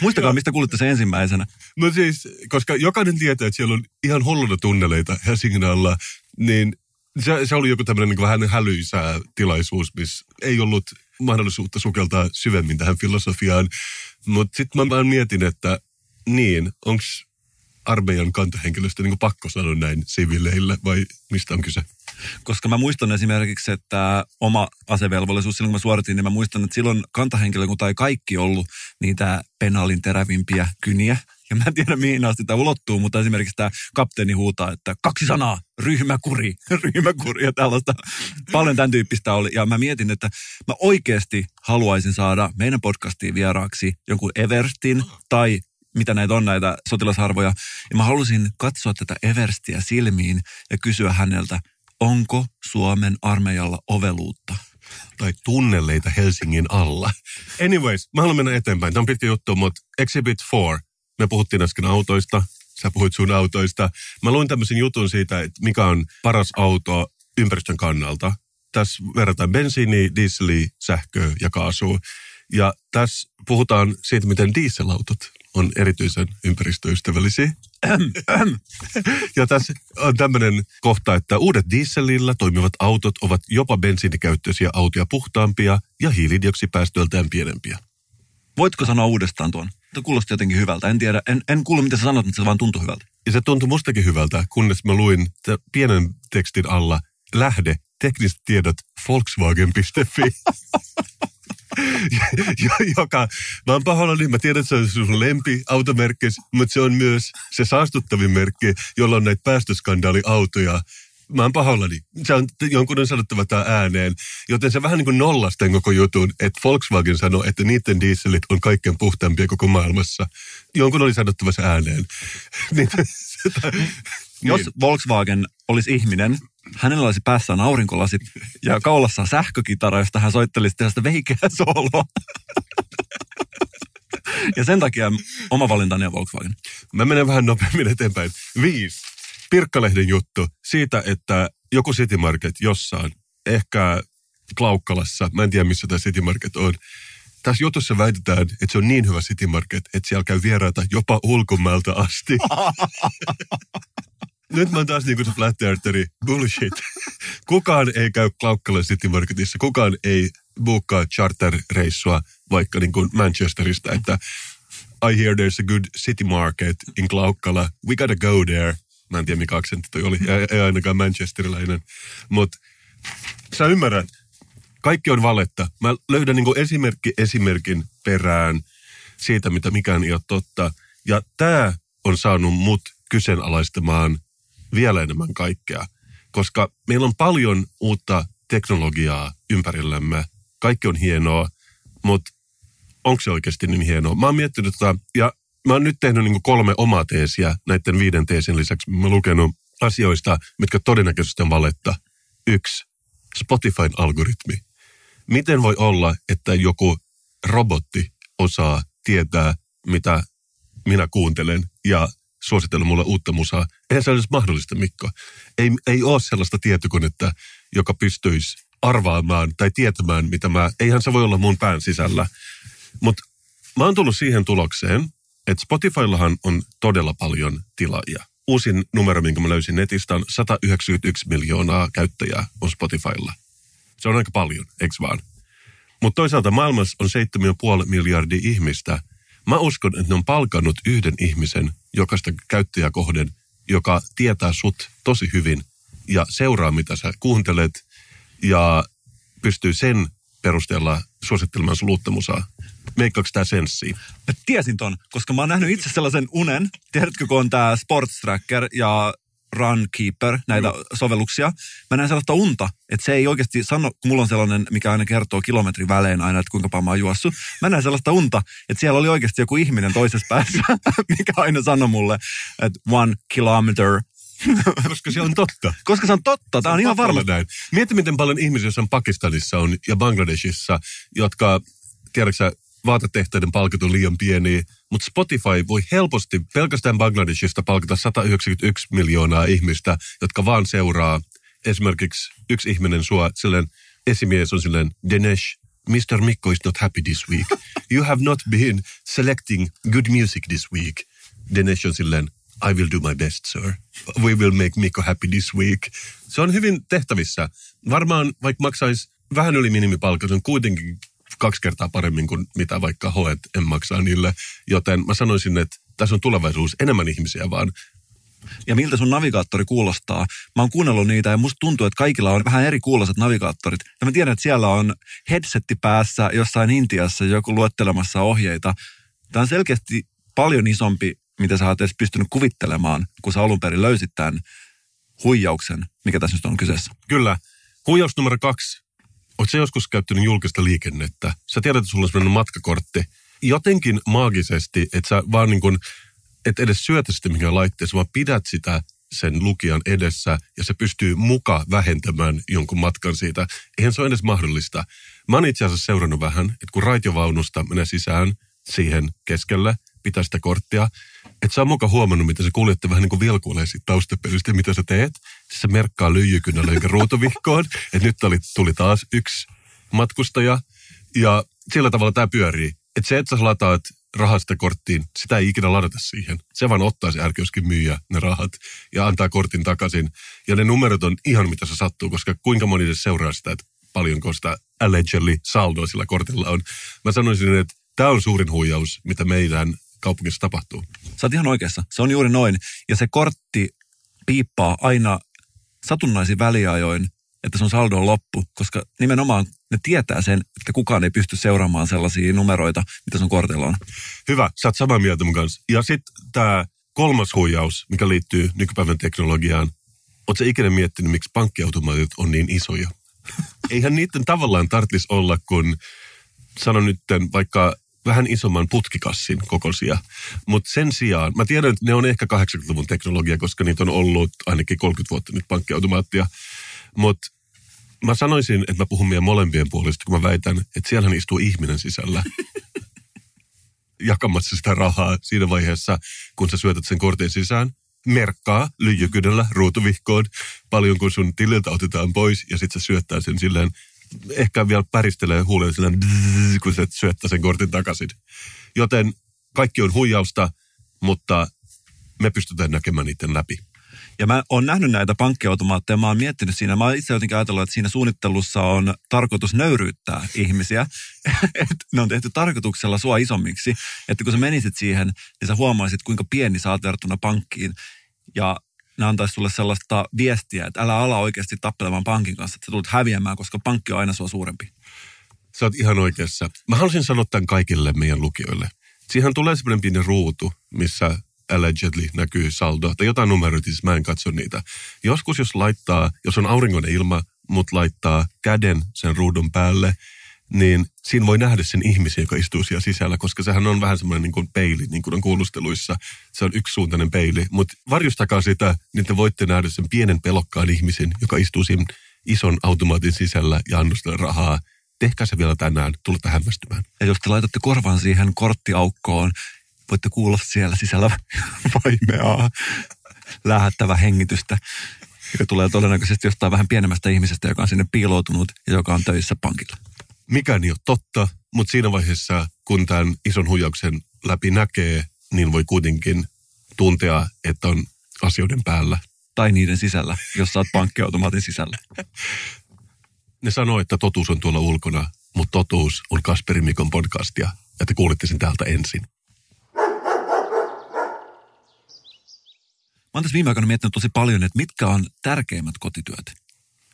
Muistakaa, mistä kuulitte se ensimmäisenä. No siis, koska jokainen tietää, että siellä on ihan hulluna tunneleita Helsingin alla, niin se, se oli joku tämmöinen niin vähän hälyisää tilaisuus, missä ei ollut mahdollisuutta sukeltaa syvemmin tähän filosofiaan. Mutta sitten mä vaan mietin, että niin, onko armeijan kantahenkilöstö niin pakko sanoa näin sivileillä vai mistä on kyse? Koska mä muistan esimerkiksi, että oma asevelvollisuus, silloin kun mä suoritin, niin mä muistan, että silloin kantahenkilökunta ei kaikki ollut niitä penaalin terävimpiä kyniä. Ja mä en tiedä, mihin asti tämä ulottuu, mutta esimerkiksi tämä kapteeni huutaa, että kaksi sanaa, ryhmäkuri, ryhmäkuri ja tällaista. Paljon tämän tyyppistä oli. Ja mä mietin, että mä oikeasti haluaisin saada meidän podcastiin vieraaksi jonkun Everstin tai mitä näitä on näitä sotilasharvoja. Ja mä halusin katsoa tätä Everstiä silmiin ja kysyä häneltä, onko Suomen armeijalla oveluutta? Tai tunneleita Helsingin alla. Anyways, mä haluan mennä eteenpäin. Tämä on pitkä juttu, mutta Exhibit 4. Me puhuttiin äsken autoista. Sä puhuit sun autoista. Mä luin tämmöisen jutun siitä, että mikä on paras auto ympäristön kannalta. Tässä verrataan bensiiniä, dieseliä, sähköä ja kaasua. Ja tässä puhutaan siitä, miten dieselautot on erityisen ympäristöystävällisiä. ja tässä on tämmöinen kohta, että uudet dieselillä toimivat autot ovat jopa bensiinikäyttöisiä autoja puhtaampia ja hiilidioksipäästöiltään pienempiä. Voitko sanoa uudestaan tuon? Tämä kuulosti jotenkin hyvältä. En tiedä, en, en kuulu mitä sä sanot, mutta se vaan tuntui hyvältä. Ja se tuntui mustakin hyvältä, kunnes mä luin pienen tekstin alla lähde tekniset tiedot Volkswagen.fi. joka, mä oon pahoillani, mä tiedän, että se on sun lempi automerkki, mutta se on myös se saastuttavin merkki, jolla on näitä päästöskandaaliautoja. Mä oon pahoillani. Se on jonkun on sanottava tämä ääneen. Joten se vähän niin kuin nollasten koko jutun, että Volkswagen sanoi, että niiden dieselit on kaikkein puhtaampia koko maailmassa. Jonkun oli sanottava se ääneen. niin, Jos Volkswagen olisi ihminen, hänellä olisi päässään aurinkolasit ja kaulassa sähkökitara, josta hän soittelisi tästä veikeä sooloa. ja sen takia oma valintani on Volkswagen. Mä menen vähän nopeammin eteenpäin. Viisi. Pirkkalehden juttu siitä, että joku City Market jossain, ehkä Klaukkalassa, mä en tiedä missä tämä City Market on, tässä jutussa väitetään, että se on niin hyvä City Market, että siellä käy vieraita jopa ulkomailta asti. Nyt mä oon taas niinku se flat eartheri. Bullshit. Kukaan ei käy Klaukkala City Marketissa. Kukaan ei buukkaa charter-reissua vaikka niin kuin Manchesterista, että I hear there's a good city market in Klaukkala. We gotta go there. Mä en tiedä, mikä aksentti toi oli. Ei, ei ainakaan manchesteriläinen. Mutta sä ymmärrät, kaikki on valetta. Mä löydän niin esimerkki esimerkin perään siitä, mitä mikään ei ole totta. Ja tämä on saanut mut kyseenalaistamaan vielä enemmän kaikkea. Koska meillä on paljon uutta teknologiaa ympärillämme. Kaikki on hienoa, mutta onko se oikeasti niin hienoa? Mä oon miettinyt tota, ja mä oon nyt tehnyt niin kolme omaa teesiä näiden viiden teesin lisäksi. Mä oon lukenut asioista, mitkä todennäköisesti on valetta. Yksi, Spotifyn algoritmi. Miten voi olla, että joku robotti osaa tietää, mitä minä kuuntelen ja suositella mulle uutta musaa. Eihän se olisi mahdollista, Mikko. Ei, ei ole sellaista tietokonetta, joka pystyisi arvaamaan tai tietämään, mitä mä... Eihän se voi olla mun pään sisällä. Mutta mä oon tullut siihen tulokseen, että Spotifyllahan on todella paljon tilaajia. Uusin numero, minkä mä löysin netistä, on 191 miljoonaa käyttäjää on Spotifylla. Se on aika paljon, eikö vaan? Mutta toisaalta maailmassa on 7,5 miljardia ihmistä. Mä uskon, että ne on palkannut yhden ihmisen jokaista käyttäjää kohden, joka tietää sut tosi hyvin ja seuraa, mitä sä kuuntelet ja pystyy sen perusteella suosittelemaan sun uutta musaa. Meikkaako tämä senssiä? Mä tiesin ton, koska mä oon nähnyt itse sellaisen unen. Tiedätkö, kun on tämä Sports Tracker ja Runkeeper, näitä mm. sovelluksia. Mä näen sellaista unta, että se ei oikeasti sano, kun mulla on sellainen, mikä aina kertoo kilometrin välein aina, että kuinka paljon mä oon juossut. Mä näen sellaista unta, että siellä oli oikeasti joku ihminen toisessa päässä, mikä aina sanoi mulle, että one kilometer koska se on totta. Koska se on totta, tämä on, on ihan varma. Näin. Mieti, miten paljon ihmisiä on Pakistanissa on ja Bangladesissa, jotka, tiedätkö vaatetehtaiden palkat on liian pieniä, mutta Spotify voi helposti pelkästään Bangladesista palkata 191 miljoonaa ihmistä, jotka vaan seuraa. Esimerkiksi yksi ihminen sua, silleen, esimies on silleen, Dinesh, Mr. Mikko is not happy this week. You have not been selecting good music this week. Dinesh on silleen, I will do my best, sir. We will make Mikko happy this week. Se on hyvin tehtävissä. Varmaan vaikka maksaisi vähän yli minimipalkka, se on kuitenkin kaksi kertaa paremmin kuin mitä vaikka hoet en maksaa niille. Joten mä sanoisin, että tässä on tulevaisuus enemmän ihmisiä vaan. Ja miltä sun navigaattori kuulostaa? Mä oon kuunnellut niitä ja musta tuntuu, että kaikilla on vähän eri kuuloiset navigaattorit. Ja mä tiedän, että siellä on headsetti päässä jossain Intiassa joku luettelemassa ohjeita. Tämä on selkeästi paljon isompi, mitä sä oot edes pystynyt kuvittelemaan, kun sä alun perin löysit tämän huijauksen, mikä tässä nyt on kyseessä. Kyllä. Huijaus numero kaksi Oletko joskus käyttänyt julkista liikennettä? Sä tiedät, että sulla on sellainen matkakortti. Jotenkin maagisesti, että sä vaan niin kuin, et edes syötä sitä mikä laitteessa, vaan pidät sitä sen lukijan edessä ja se pystyy muka vähentämään jonkun matkan siitä. Eihän se ole edes mahdollista. Mä oon itse asiassa seurannut vähän, että kun raitiovaunusta menee sisään siihen keskelle, pitää sitä korttia, että sä oon muka huomannut, mitä se kuljetti vähän niin kuin vilkuilee siitä mitä sä teet. Se merkkaa lyijykynällä jonka ruutuvihkoon, että nyt tuli, tuli taas yksi matkustaja. Ja sillä tavalla tämä pyörii. Että se, että sä lataat rahasta korttiin, sitä ei ikinä ladata siihen. Se vaan ottaa se ärkioskin myyjä ne rahat ja antaa kortin takaisin. Ja ne numerot on ihan mitä se sattuu, koska kuinka moni seuraa sitä, että paljonko sitä allegedly saldoa sillä kortilla on. Mä sanoisin, että tämä on suurin huijaus, mitä meidän kaupungissa tapahtuu. Sä oot ihan oikeassa. Se on juuri noin. Ja se kortti piippaa aina satunnaisin väliajoin, että sun saldo on loppu, koska nimenomaan ne tietää sen, että kukaan ei pysty seuraamaan sellaisia numeroita, mitä sun kortilla on. Hyvä, sä oot samaa mieltä mun kanssa. Ja sitten tämä kolmas huijaus, mikä liittyy nykypäivän teknologiaan. Oletko ikinä miettinyt, miksi pankkiautomaatit on niin isoja? Eihän niiden tavallaan tarvitsisi olla, kun sanon nyt vaikka vähän isomman putkikassin kokoisia. Mutta sen sijaan, mä tiedän, että ne on ehkä 80-luvun teknologia, koska niitä on ollut ainakin 30 vuotta nyt pankkiautomaattia. Mutta mä sanoisin, että mä puhun meidän molempien puolesta, kun mä väitän, että siellä istuu ihminen sisällä jakamassa sitä rahaa siinä vaiheessa, kun sä syötät sen kortin sisään. Merkkaa lyijykynällä ruutuvihkoon paljon, kun sun tililtä otetaan pois ja sitten se syöttää sen silleen ehkä vielä päristelee huuleen sillä kun se syöttää sen kortin takaisin. Joten kaikki on huijausta, mutta me pystytään näkemään niiden läpi. Ja mä oon nähnyt näitä pankkiautomaatteja, mä oon miettinyt siinä, mä oon itse jotenkin ajatellut, että siinä suunnittelussa on tarkoitus nöyryyttää ihmisiä. että ne on tehty tarkoituksella sua isommiksi, että kun sä menisit siihen, niin sä huomaisit, kuinka pieni sä oot verrattuna pankkiin. Ja ne antaisi sulle sellaista viestiä, että älä ala oikeasti tappelemaan pankin kanssa, että sä tulet häviämään, koska pankki on aina sua suurempi. Sä oot ihan oikeassa. Mä haluaisin sanoa tämän kaikille meidän lukijoille. Siihen tulee semmoinen pieni ruutu, missä allegedly näkyy saldo, tai jotain numeroita, siis mä en katso niitä. Joskus jos laittaa, jos on aurinkoinen ilma, mutta laittaa käden sen ruudun päälle, niin siinä voi nähdä sen ihmisen, joka istuu siellä sisällä, koska sehän on vähän semmoinen niin kuin peili, niin kuin on kuulusteluissa. Se on yksisuuntainen peili, mutta varjustakaa sitä, niin te voitte nähdä sen pienen pelokkaan ihmisen, joka istuu siinä ison automaatin sisällä ja annostaa rahaa. Tehkää se vielä tänään, tulette hämmästymään. Ja jos te laitatte korvan siihen korttiaukkoon, voitte kuulla siellä sisällä vaimeaa, lähettävä hengitystä, joka tulee todennäköisesti jostain vähän pienemmästä ihmisestä, joka on sinne piiloutunut ja joka on töissä pankilla. Mikään ei ole totta, mutta siinä vaiheessa, kun tämän ison huijauksen läpi näkee, niin voi kuitenkin tuntea, että on asioiden päällä. Tai niiden sisällä, jos oot pankkiautomaatin sisällä. Ne sanoo, että totuus on tuolla ulkona, mutta totuus on Kasperin Mikon podcastia, ja te kuulitte sen täältä ensin. Mä oon tässä viime aikoina miettinyt tosi paljon, että mitkä on tärkeimmät kotityöt.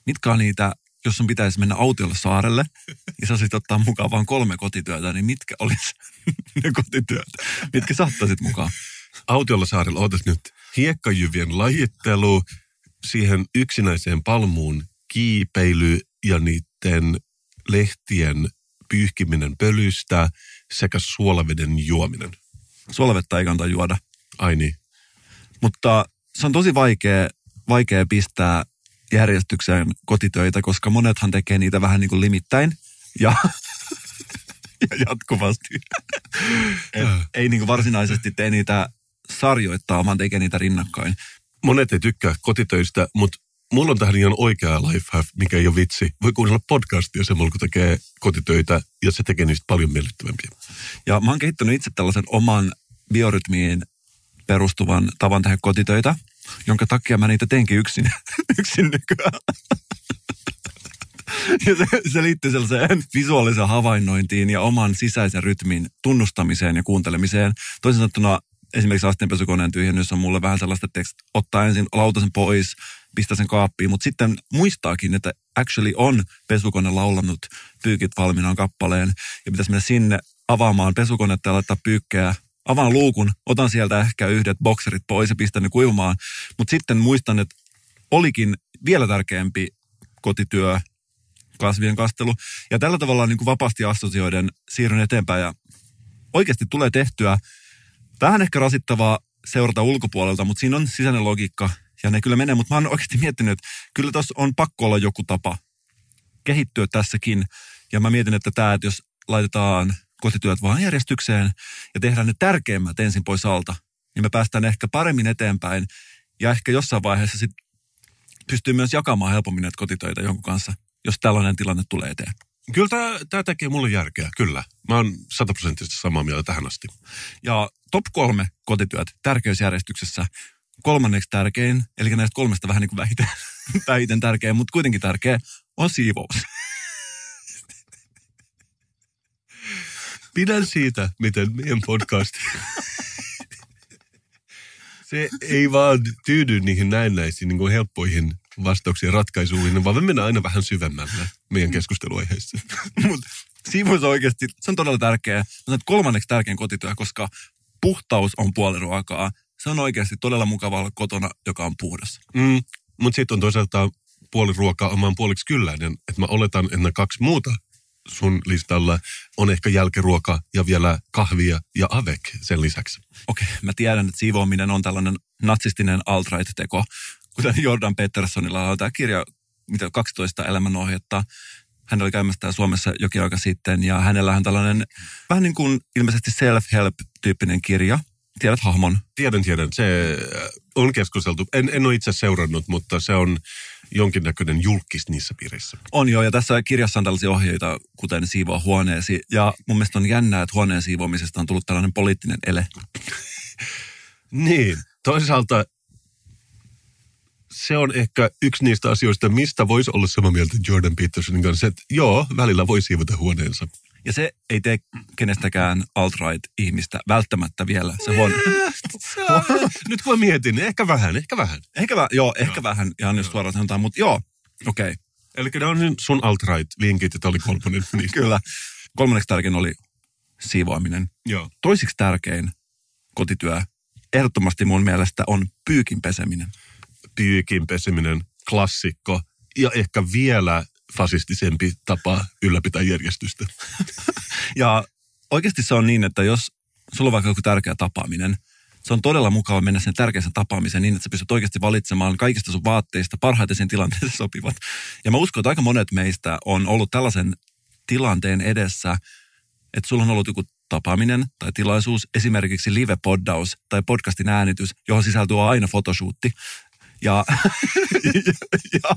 Mitkä on niitä, jos sun pitäisi mennä autiolle saarelle ja sä sit ottaa mukaan vain kolme kotityötä, niin mitkä olisi ne kotityöt? Mitkä saattaisit mukaan? Autiolla saarella otat nyt hiekkajyvien lajittelu, siihen yksinäiseen palmuun kiipeily ja niiden lehtien pyyhkiminen pölystä sekä suolaveden juominen. Suolavettä ei kannata juoda. Ai niin. Mutta se on tosi vaikea, vaikea pistää järjestykseen kotitöitä, koska monethan tekee niitä vähän niin kuin limittäin ja, ja jatkuvasti. Et ei niin kuin varsinaisesti tee niitä sarjoittaa, vaan tekee niitä rinnakkain. Monet ei tykkää kotitöistä, mutta mulla on tähän ihan oikea life hack, mikä ei ole vitsi. Voi kuunnella podcastia semmoilla, kun tekee kotitöitä, ja se tekee niistä paljon miellyttävämpiä. Ja mä oon kehittänyt itse tällaisen oman biorytmiin perustuvan tavan tehdä kotitöitä, jonka takia mä niitä teenkin yksin, yksin nykyään. Ja se, se liittyy sellaiseen visuaaliseen havainnointiin ja oman sisäisen rytmin tunnustamiseen ja kuuntelemiseen. Toisin sanottuna esimerkiksi astianpesukoneen tyhjennys on mulle vähän sellaista, että ottaa ensin lautasen pois, pistää sen kaappiin, mutta sitten muistaakin, että actually on pesukone laulanut pyykit valmiinaan kappaleen ja pitäisi mennä sinne avaamaan pesukonetta ja laittaa pyykkää avaan luukun, otan sieltä ehkä yhdet bokserit pois ja pistän ne kuivumaan. Mutta sitten muistan, että olikin vielä tärkeämpi kotityö, kasvien kastelu. Ja tällä tavalla niin kuin vapaasti assosioiden siirryn eteenpäin ja oikeasti tulee tehtyä vähän ehkä rasittavaa seurata ulkopuolelta, mutta siinä on sisäinen logiikka ja ne kyllä menee. Mutta mä oon oikeasti miettinyt, että kyllä tuossa on pakko olla joku tapa kehittyä tässäkin. Ja mä mietin, että tämä, että jos laitetaan kotityöt vaan järjestykseen ja tehdään ne tärkeimmät ensin pois alta, niin me päästään ehkä paremmin eteenpäin ja ehkä jossain vaiheessa sit pystyy myös jakamaan helpommin näitä kotitöitä jonkun kanssa, jos tällainen tilanne tulee eteen. Kyllä tämä, tämä tekee mulle järkeä, kyllä. Mä oon sataprosenttisesti samaa mieltä tähän asti. Ja top kolme kotityöt tärkeysjärjestyksessä. Kolmanneksi tärkein, eli näistä kolmesta vähän niin kuin vähiten, vähiten tärkein, mutta kuitenkin tärkeä, on siivous. Pidän siitä, miten meidän podcast... Se ei vaan tyydy niihin näennäisiin niin kuin helppoihin vastauksiin ja ratkaisuihin, vaan me mennään aina vähän syvemmälle meidän keskusteluaiheissa. Mutta siivous on oikeasti, se on todella tärkeä. Se on kolmanneksi tärkein kotityö, koska puhtaus on puoli ruokaa. Se on oikeasti todella mukava olla kotona, joka on puhdas. Mm, mutta sitten on toisaalta puoli ruokaa omaan puoliksi kylläinen. Että mä oletan, että nämä kaksi muuta sun listalla on ehkä jälkiruoka ja vielä kahvia ja avec sen lisäksi. Okei, mä tiedän, että siivoaminen on tällainen natsistinen alt-right-teko. Kuten Jordan Petersonilla on tämä kirja, mitä 12 elämänohjetta. Hän oli käymässä täällä Suomessa jokin aika sitten ja hänellä on tällainen vähän niin kuin ilmeisesti self-help-tyyppinen kirja. Tiedät hahmon? Tiedän, tiedän. Se on keskusteltu. En, en ole itse seurannut, mutta se on jonkinnäköinen julkis niissä piirissä. On joo, ja tässä kirjassa on tällaisia ohjeita, kuten siivoa huoneesi. Ja mun mielestä on jännää, että huoneen siivoamisesta on tullut tällainen poliittinen ele. Niin, toisaalta se on ehkä yksi niistä asioista, mistä voisi olla samaa mieltä Jordan Petersonin kanssa, että joo, välillä voi siivota huoneensa. Ja se ei tee kenestäkään alt-right-ihmistä välttämättä vielä. Se huono. Nyt kun mä mietin, niin ehkä vähän, ehkä vähän. Ehkä, vä- joo, ehkä vähän, ihan jos suoraan sanotaan, mutta joo, okei. Okay. Eli ne on nyt sun alt-right-linkit, että oli kolmonen niistä. Kyllä. Kolmanneksi tärkein oli siivoaminen. Joo. Toisiksi tärkein kotityö ehdottomasti mun mielestä on pyykin peseminen. Pyykin peseminen, klassikko ja ehkä vielä fasistisempi tapa ylläpitää järjestystä. Ja oikeasti se on niin, että jos sulla on vaikka joku tärkeä tapaaminen, se on todella mukava mennä sen tärkeässä tapaamiseen niin, että sä pystyt oikeasti valitsemaan kaikista sun vaatteista parhaiten sen tilanteeseen sopivat. Ja mä uskon, että aika monet meistä on ollut tällaisen tilanteen edessä, että sulla on ollut joku tapaaminen tai tilaisuus, esimerkiksi live-poddaus tai podcastin äänitys, johon sisältyy aina fotoshootti. Ja, ja,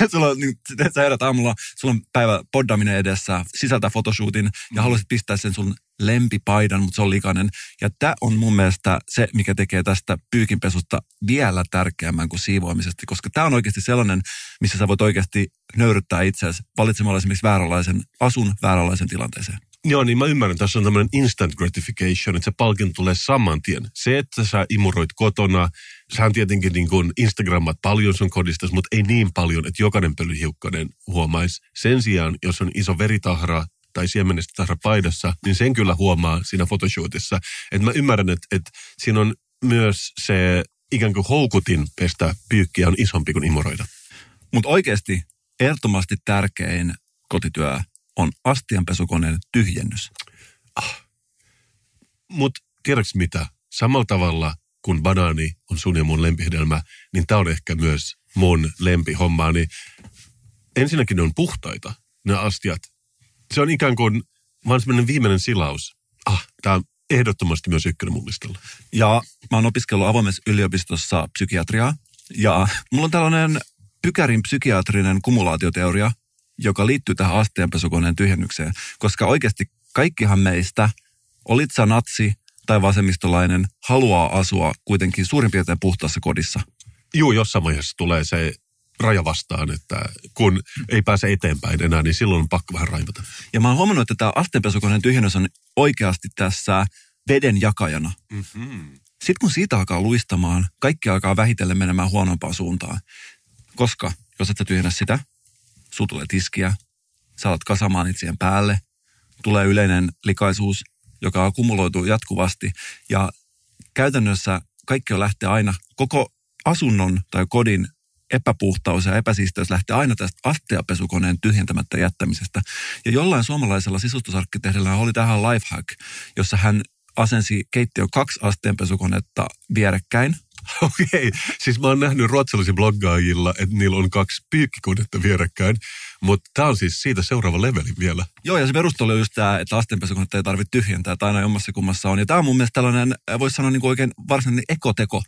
ja sulla on, niin, sä herät aamulla, sulla on päivä poddaaminen edessä, sisältää fotoshootin ja haluaisit pistää sen sun lempipaidan, mutta se on likainen. Ja tämä on mun mielestä se, mikä tekee tästä pyykinpesusta vielä tärkeämmän kuin siivoamisesta, koska tämä on oikeasti sellainen, missä sä voit oikeasti nöyryttää itseäsi valitsemalla esimerkiksi vääränlaisen asun vääränlaisen tilanteeseen. Joo, niin mä ymmärrän. Tässä on tämmöinen instant gratification, että se palkinto tulee saman tien. Se, että sä imuroit kotona, sähän tietenkin niin kuin Instagrammat paljon sun kodistas, mutta ei niin paljon, että jokainen pölyhiukkanen huomaisi. Sen sijaan, jos on iso veritahra tai siemenestä tahra paidassa, niin sen kyllä huomaa siinä photoshootissa. Että mä ymmärrän, että, että siinä on myös se ikään kuin houkutin pestä pyykkiä on isompi kuin imuroida. Mutta oikeasti ehdottomasti tärkein kotityö on astianpesukoneen tyhjennys. Mutta tiedätkö mitä? Samalla tavalla kuin banaani on sun ja mun lempihedelmä, niin tämä on ehkä myös mun lempihomma. Niin ensinnäkin ne on puhtaita, ne astiat. Se on ikään kuin vaan semmoinen viimeinen silaus. Ah, tämä ehdottomasti myös ykkönen mun listalla. Ja mä oon opiskellut avoimessa yliopistossa psykiatriaa. Ja mulla on tällainen pykärin psykiatrinen kumulaatioteoria, joka liittyy tähän astianpesukoneen tyhjennykseen. Koska oikeasti kaikkihan meistä, olit sä natsi tai vasemmistolainen, haluaa asua kuitenkin suurin piirtein puhtaassa kodissa. Juu, jossain vaiheessa tulee se raja vastaan, että kun ei pääse eteenpäin enää, niin silloin on pakko vähän raivata. Ja mä oon huomannut, että tämä astianpesukoneen tyhjennys on oikeasti tässä veden jakajana. Mm-hmm. Sitten kun siitä alkaa luistamaan, kaikki alkaa vähitellen menemään huonompaan suuntaan. Koska jos et sä tyhjennä sitä, sulla tulee tiskiä, sä alat kasamaan niitä siihen päälle, tulee yleinen likaisuus, joka akkumuloituu jatkuvasti. Ja käytännössä kaikki on lähtee aina, koko asunnon tai kodin epäpuhtaus ja epäsiisteys lähtee aina tästä astiapesukoneen tyhjentämättä jättämisestä. Ja jollain suomalaisella sisustusarkkitehdillä oli tähän lifehack, jossa hän asensi keittiö kaksi astianpesukonetta vierekkäin. Okei, siis mä oon nähnyt ruotsalaisilla bloggaajilla, että niillä on kaksi pyykkikonetta vierekkäin, mutta tämä on siis siitä seuraava leveli vielä. Joo, ja se perustelu on just tämä, että astianpesukonetta ei tarvitse tyhjentää, että aina jommassa kummassa on. Ja tämä on mun mielestä tällainen, voisi sanoa niin kuin oikein varsinainen ekoteko.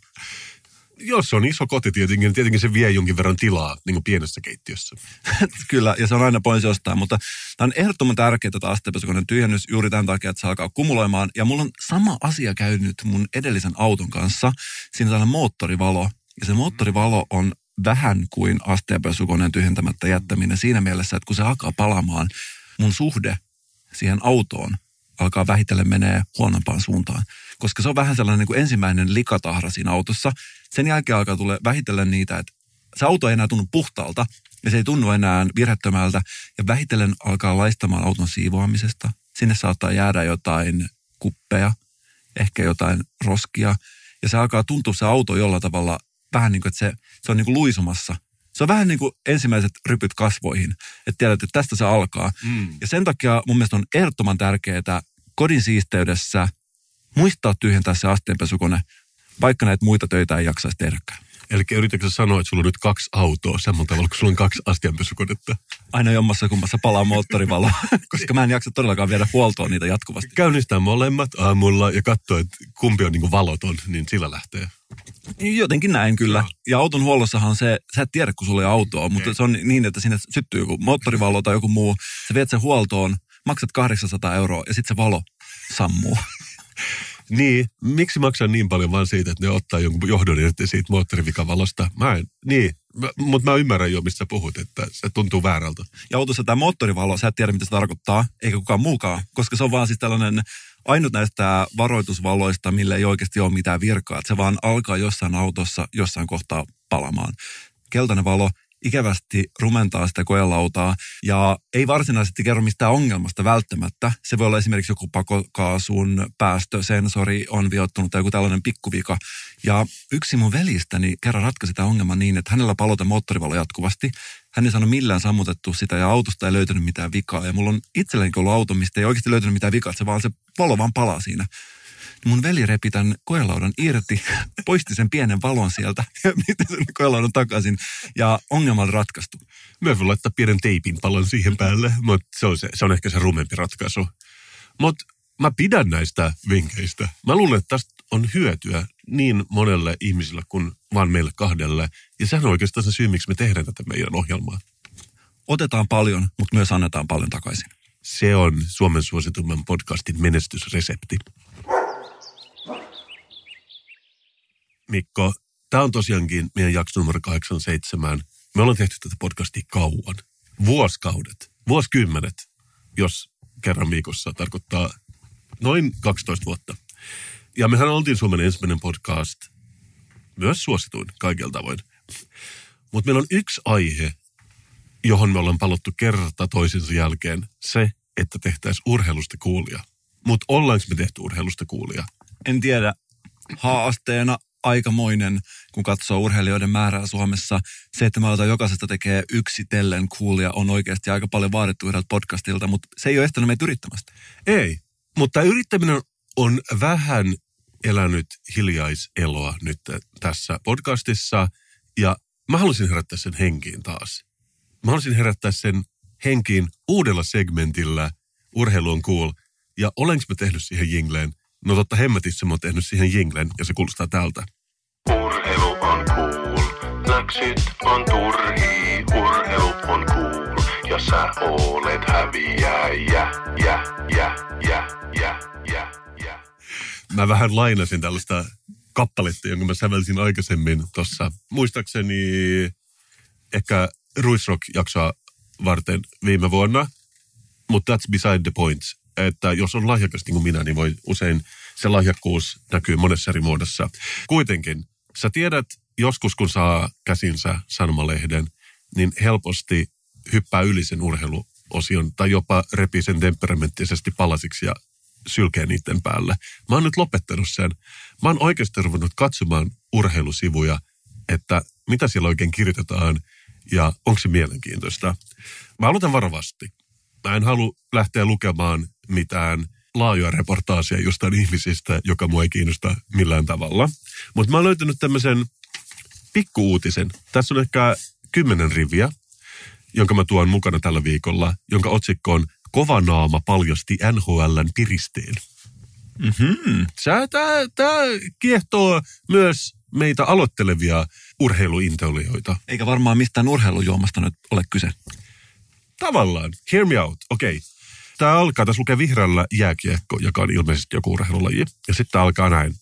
Jos se on iso koti tietenkin, niin tietenkin se vie jonkin verran tilaa niin kuin pienessä keittiössä. Kyllä, ja se on aina pois jostain, mutta tämä on ehdottoman tärkeää tämä astianpesukoneen tyhjennys juuri tämän takia, että se alkaa kumuloimaan. Ja mulla on sama asia käynyt mun edellisen auton kanssa. Siinä on moottorivalo, ja se moottorivalo on vähän kuin astianpesukoneen tyhjentämättä jättäminen siinä mielessä, että kun se alkaa palamaan, mun suhde siihen autoon alkaa vähitellen menee huonompaan suuntaan. Koska se on vähän sellainen niin kuin ensimmäinen likatahra siinä autossa. Sen jälkeen alkaa tulla vähitellen niitä, että se auto ei enää tunnu puhtaalta ja se ei tunnu enää virhettömältä. Ja vähitellen alkaa laistamaan auton siivoamisesta. Sinne saattaa jäädä jotain kuppeja, ehkä jotain roskia. Ja se alkaa tuntua se auto jollain tavalla vähän niin kuin, että se, se on niin kuin luisumassa. Se on vähän niin kuin ensimmäiset rypyt kasvoihin. Että tiedät, että tästä se alkaa. Mm. Ja sen takia mun mielestä on ehdottoman tärkeää kodin siisteydessä muistaa tyhjentää se astianpesukone, vaikka näitä muita töitä ei jaksaisi tehdäkään. Eli yritätkö sanoa, että sulla on nyt kaksi autoa samalla tavalla, kun sulla on kaksi astianpesukonetta? Aina jommassa kummassa palaa moottorivalo, koska mä en jaksa todellakaan viedä huoltoon niitä jatkuvasti. Käynnistää molemmat aamulla ja katsoa, että kumpi on niin valoton, niin sillä lähtee. Jotenkin näin kyllä. Ja auton huollossahan se, sä et tiedä, kun sulla ei autoa, mutta se on niin, että sinne syttyy joku moottorivalo tai joku muu. Sä viet sen huoltoon, maksat 800 euroa ja sitten se valo sammuu. Niin, miksi maksaa niin paljon vaan siitä, että ne ottaa jonkun johdon irti siitä moottorivikavalosta? Mä en, niin, mutta mä ymmärrän jo, mistä puhut, että se tuntuu väärältä. Ja autossa tämä moottorivalo, sä et tiedä mitä se tarkoittaa, eikä kukaan muukaan, koska se on vaan siis tällainen ainut näistä varoitusvaloista, millä ei oikeasti ole mitään virkaa. Että se vaan alkaa jossain autossa jossain kohtaa palamaan. Keltainen valo ikävästi rumentaa sitä koelautaa ja ei varsinaisesti kerro mistään ongelmasta välttämättä. Se voi olla esimerkiksi joku pakokaasun päästösensori on viottunut tai joku tällainen pikkuvika. Ja yksi mun velistäni kerran ratkaisi tämä ongelma niin, että hänellä palota moottorivalo jatkuvasti. Hän ei saanut millään sammutettu sitä ja autosta ei löytynyt mitään vikaa. Ja mulla on itselleenkin ollut auto, mistä ei oikeasti löytynyt mitään vikaa, se vaan se valo vaan palaa siinä mun veli repi tämän koelaudan irti, poisti sen pienen valon sieltä ja pisti sen koelaudan takaisin ja ongelma ratkaistu. Mä voin laittaa pienen teipin palon siihen päälle, mutta se on, se, se on ehkä se rumempi ratkaisu. Mutta mä pidän näistä vinkkeistä. Mä luulen, että tästä on hyötyä niin monelle ihmiselle kuin vaan meille kahdelle. Ja sehän on oikeastaan se syy, miksi me tehdään tätä meidän ohjelmaa. Otetaan paljon, mutta myös annetaan paljon takaisin. Se on Suomen suositumman podcastin menestysresepti. Mikko, tämä on tosiaankin meidän jakso numero 87. Me ollaan tehty tätä podcastia kauan. Vuosikaudet, vuosikymmenet, jos kerran viikossa tarkoittaa noin 12 vuotta. Ja mehän oltiin Suomen ensimmäinen podcast, myös suosituin kaikilta tavoin. Mutta meillä on yksi aihe, johon me ollaan palottu kerta toisensa jälkeen, se, että tehtäisiin urheilusta kuulia. Mutta ollaanko me tehty urheilusta kuulia? En tiedä. Haasteena aikamoinen, kun katsoo urheilijoiden määrää Suomessa. Se, että mä otan jokaisesta tekee yksitellen kuulia, on oikeasti aika paljon vaadittu yhdeltä podcastilta, mutta se ei ole estänyt meitä yrittämästä. Ei, mutta yrittäminen on vähän elänyt hiljaiseloa nyt tässä podcastissa ja mä haluaisin herättää sen henkiin taas. Mä haluaisin herättää sen henkiin uudella segmentillä Urheilu on cool. Ja olenko mä tehnyt siihen jingleen? No totta hemmetissä mä oon tehnyt siihen jinglen ja se kuulostaa tältä. Urheilu on cool, läksyt on turhii, urheilu on cool. Ja sä olet häviäjä, jä, jä, jä, jä, jä, jä. Mä vähän lainasin tällaista kappaletta, jonka mä sävelsin aikaisemmin tuossa, muistaakseni ehkä Ruisrock-jaksoa varten viime vuonna, mutta that's beside the point. Että jos on lahjakas niin kuin minä, niin voi usein se lahjakkuus näkyy monessa eri muodossa. Kuitenkin, sä tiedät, joskus kun saa käsinsä sanomalehden, niin helposti hyppää yli sen urheiluosion tai jopa repii sen temperamenttisesti palasiksi ja sylkee niiden päälle. Mä oon nyt lopettanut sen. Mä oon oikeasti ruvennut katsomaan urheilusivuja, että mitä siellä oikein kirjoitetaan ja onko se mielenkiintoista. Mä aloitan varovasti. Mä en halua lähteä lukemaan mitään laajoja reportaaseja jostain ihmisistä, joka mua ei kiinnosta millään tavalla. Mutta mä oon löytänyt tämmöisen pikkuuutisen. Tässä on ehkä kymmenen riviä, jonka mä tuon mukana tällä viikolla, jonka otsikko on Kova naama paljasti NHLn piristeen. Mm-hmm. Tämä, tämä kiehtoo myös meitä aloittelevia urheiluintoilijoita. Eikä varmaan mistään urheilujuomasta nyt ole kyse. Tavallaan. Hear me out. Okei. Okay. Tämä alkaa, tässä lukee vihreällä jääkiekko, joka on ilmeisesti joku urheilulaji. Ja sitten alkaa näin.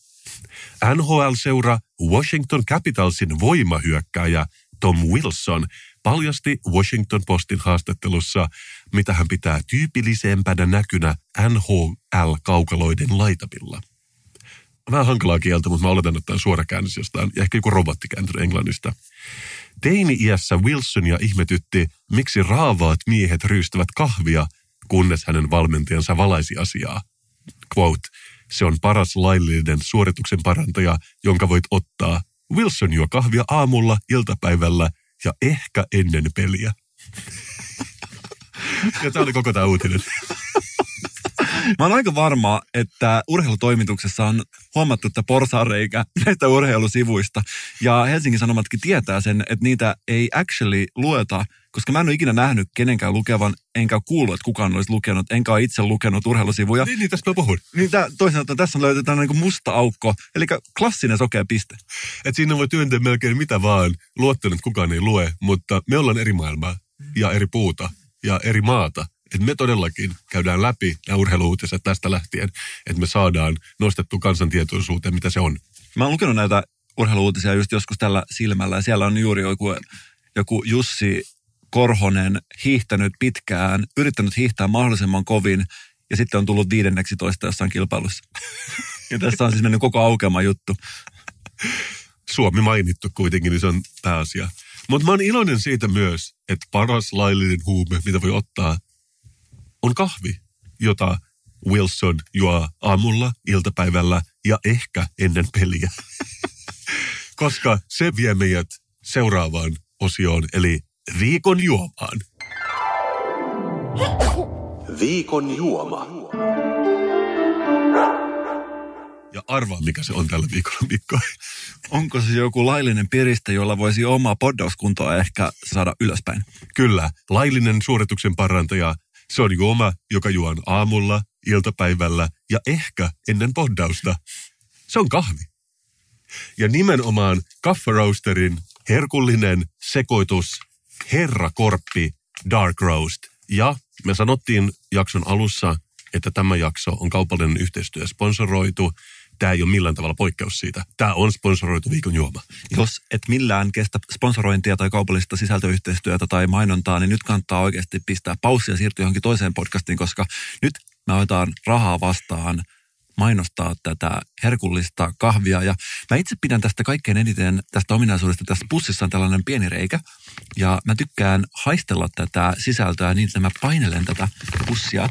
NHL-seura Washington Capitalsin voimahyökkääjä Tom Wilson paljasti Washington Postin haastattelussa, mitä hän pitää tyypillisempänä näkynä NHL-kaukaloiden laitamilla. Vähän hankalaa kieltä, mutta mä oletan, että tämä suora käännös jostain, ja ehkä joku robotti englannista. Teini-iässä Wilsonia ihmetytti, miksi raavaat miehet ryystävät kahvia, kunnes hänen valmentajansa valaisi asiaa. Quote, se on paras laillinen suorituksen parantaja, jonka voit ottaa. Wilson juo kahvia aamulla, iltapäivällä ja ehkä ennen peliä. ja tämä oli koko tämä uutinen. Mä oon aika varma, että urheilutoimituksessa on huomattu, että porsareikä näistä urheilusivuista. Ja Helsingin Sanomatkin tietää sen, että niitä ei actually lueta, koska mä en ole ikinä nähnyt kenenkään lukevan, enkä kuullut, että kukaan olisi lukenut, enkä ole itse lukenut urheilusivuja. Niin, niin tästä mä puhun. Niin tää, toisaalta tässä löytetään niin musta aukko, eli klassinen sokea piste. Et siinä voi työntää melkein mitä vaan. Luottaen, että kukaan ei lue, mutta me ollaan eri maailmaa ja eri puuta ja eri maata. että me todellakin käydään läpi nämä urheiluutiset tästä lähtien, että me saadaan nostettu kansantietoisuuteen, mitä se on. Mä oon lukenut näitä urheiluutisia just joskus tällä silmällä ja siellä on juuri joku, joku Jussi Korhonen hiihtänyt pitkään, yrittänyt hiihtää mahdollisimman kovin ja sitten on tullut viidenneksi toista jossain kilpailussa. ja tässä on siis mennyt koko aukema juttu. Suomi mainittu kuitenkin, niin se on pääasia. Mutta mä oon iloinen siitä myös, että paras laillinen huume, mitä voi ottaa, on kahvi, jota Wilson juo aamulla, iltapäivällä ja ehkä ennen peliä. Koska se vie meidät seuraavaan osioon, eli viikon juomaan. Viikon juoma. Ja arvaa, mikä se on tällä viikolla, Mikko. Onko se joku laillinen piriste, jolla voisi omaa poddauskuntoa ehkä saada ylöspäin? Kyllä, laillinen suorituksen parantaja. Se on juoma, joka juon aamulla, iltapäivällä ja ehkä ennen poddausta. Se on kahvi. Ja nimenomaan Kaffa Roasterin herkullinen sekoitus Herra Korppi Dark Roast. Ja me sanottiin jakson alussa, että tämä jakso on kaupallinen yhteistyö sponsoroitu. Tämä ei ole millään tavalla poikkeus siitä. Tämä on sponsoroitu viikon juoma. Jos et millään kestä sponsorointia tai kaupallista sisältöyhteistyötä tai mainontaa, niin nyt kannattaa oikeasti pistää paussia ja siirtyä johonkin toiseen podcastiin, koska nyt me otetaan rahaa vastaan mainostaa tätä herkullista kahvia. Ja mä itse pidän tästä kaikkein eniten tästä ominaisuudesta. Tässä pussissa on tällainen pieni reikä. Ja mä tykkään haistella tätä sisältöä niin, että mä painelen tätä pussia.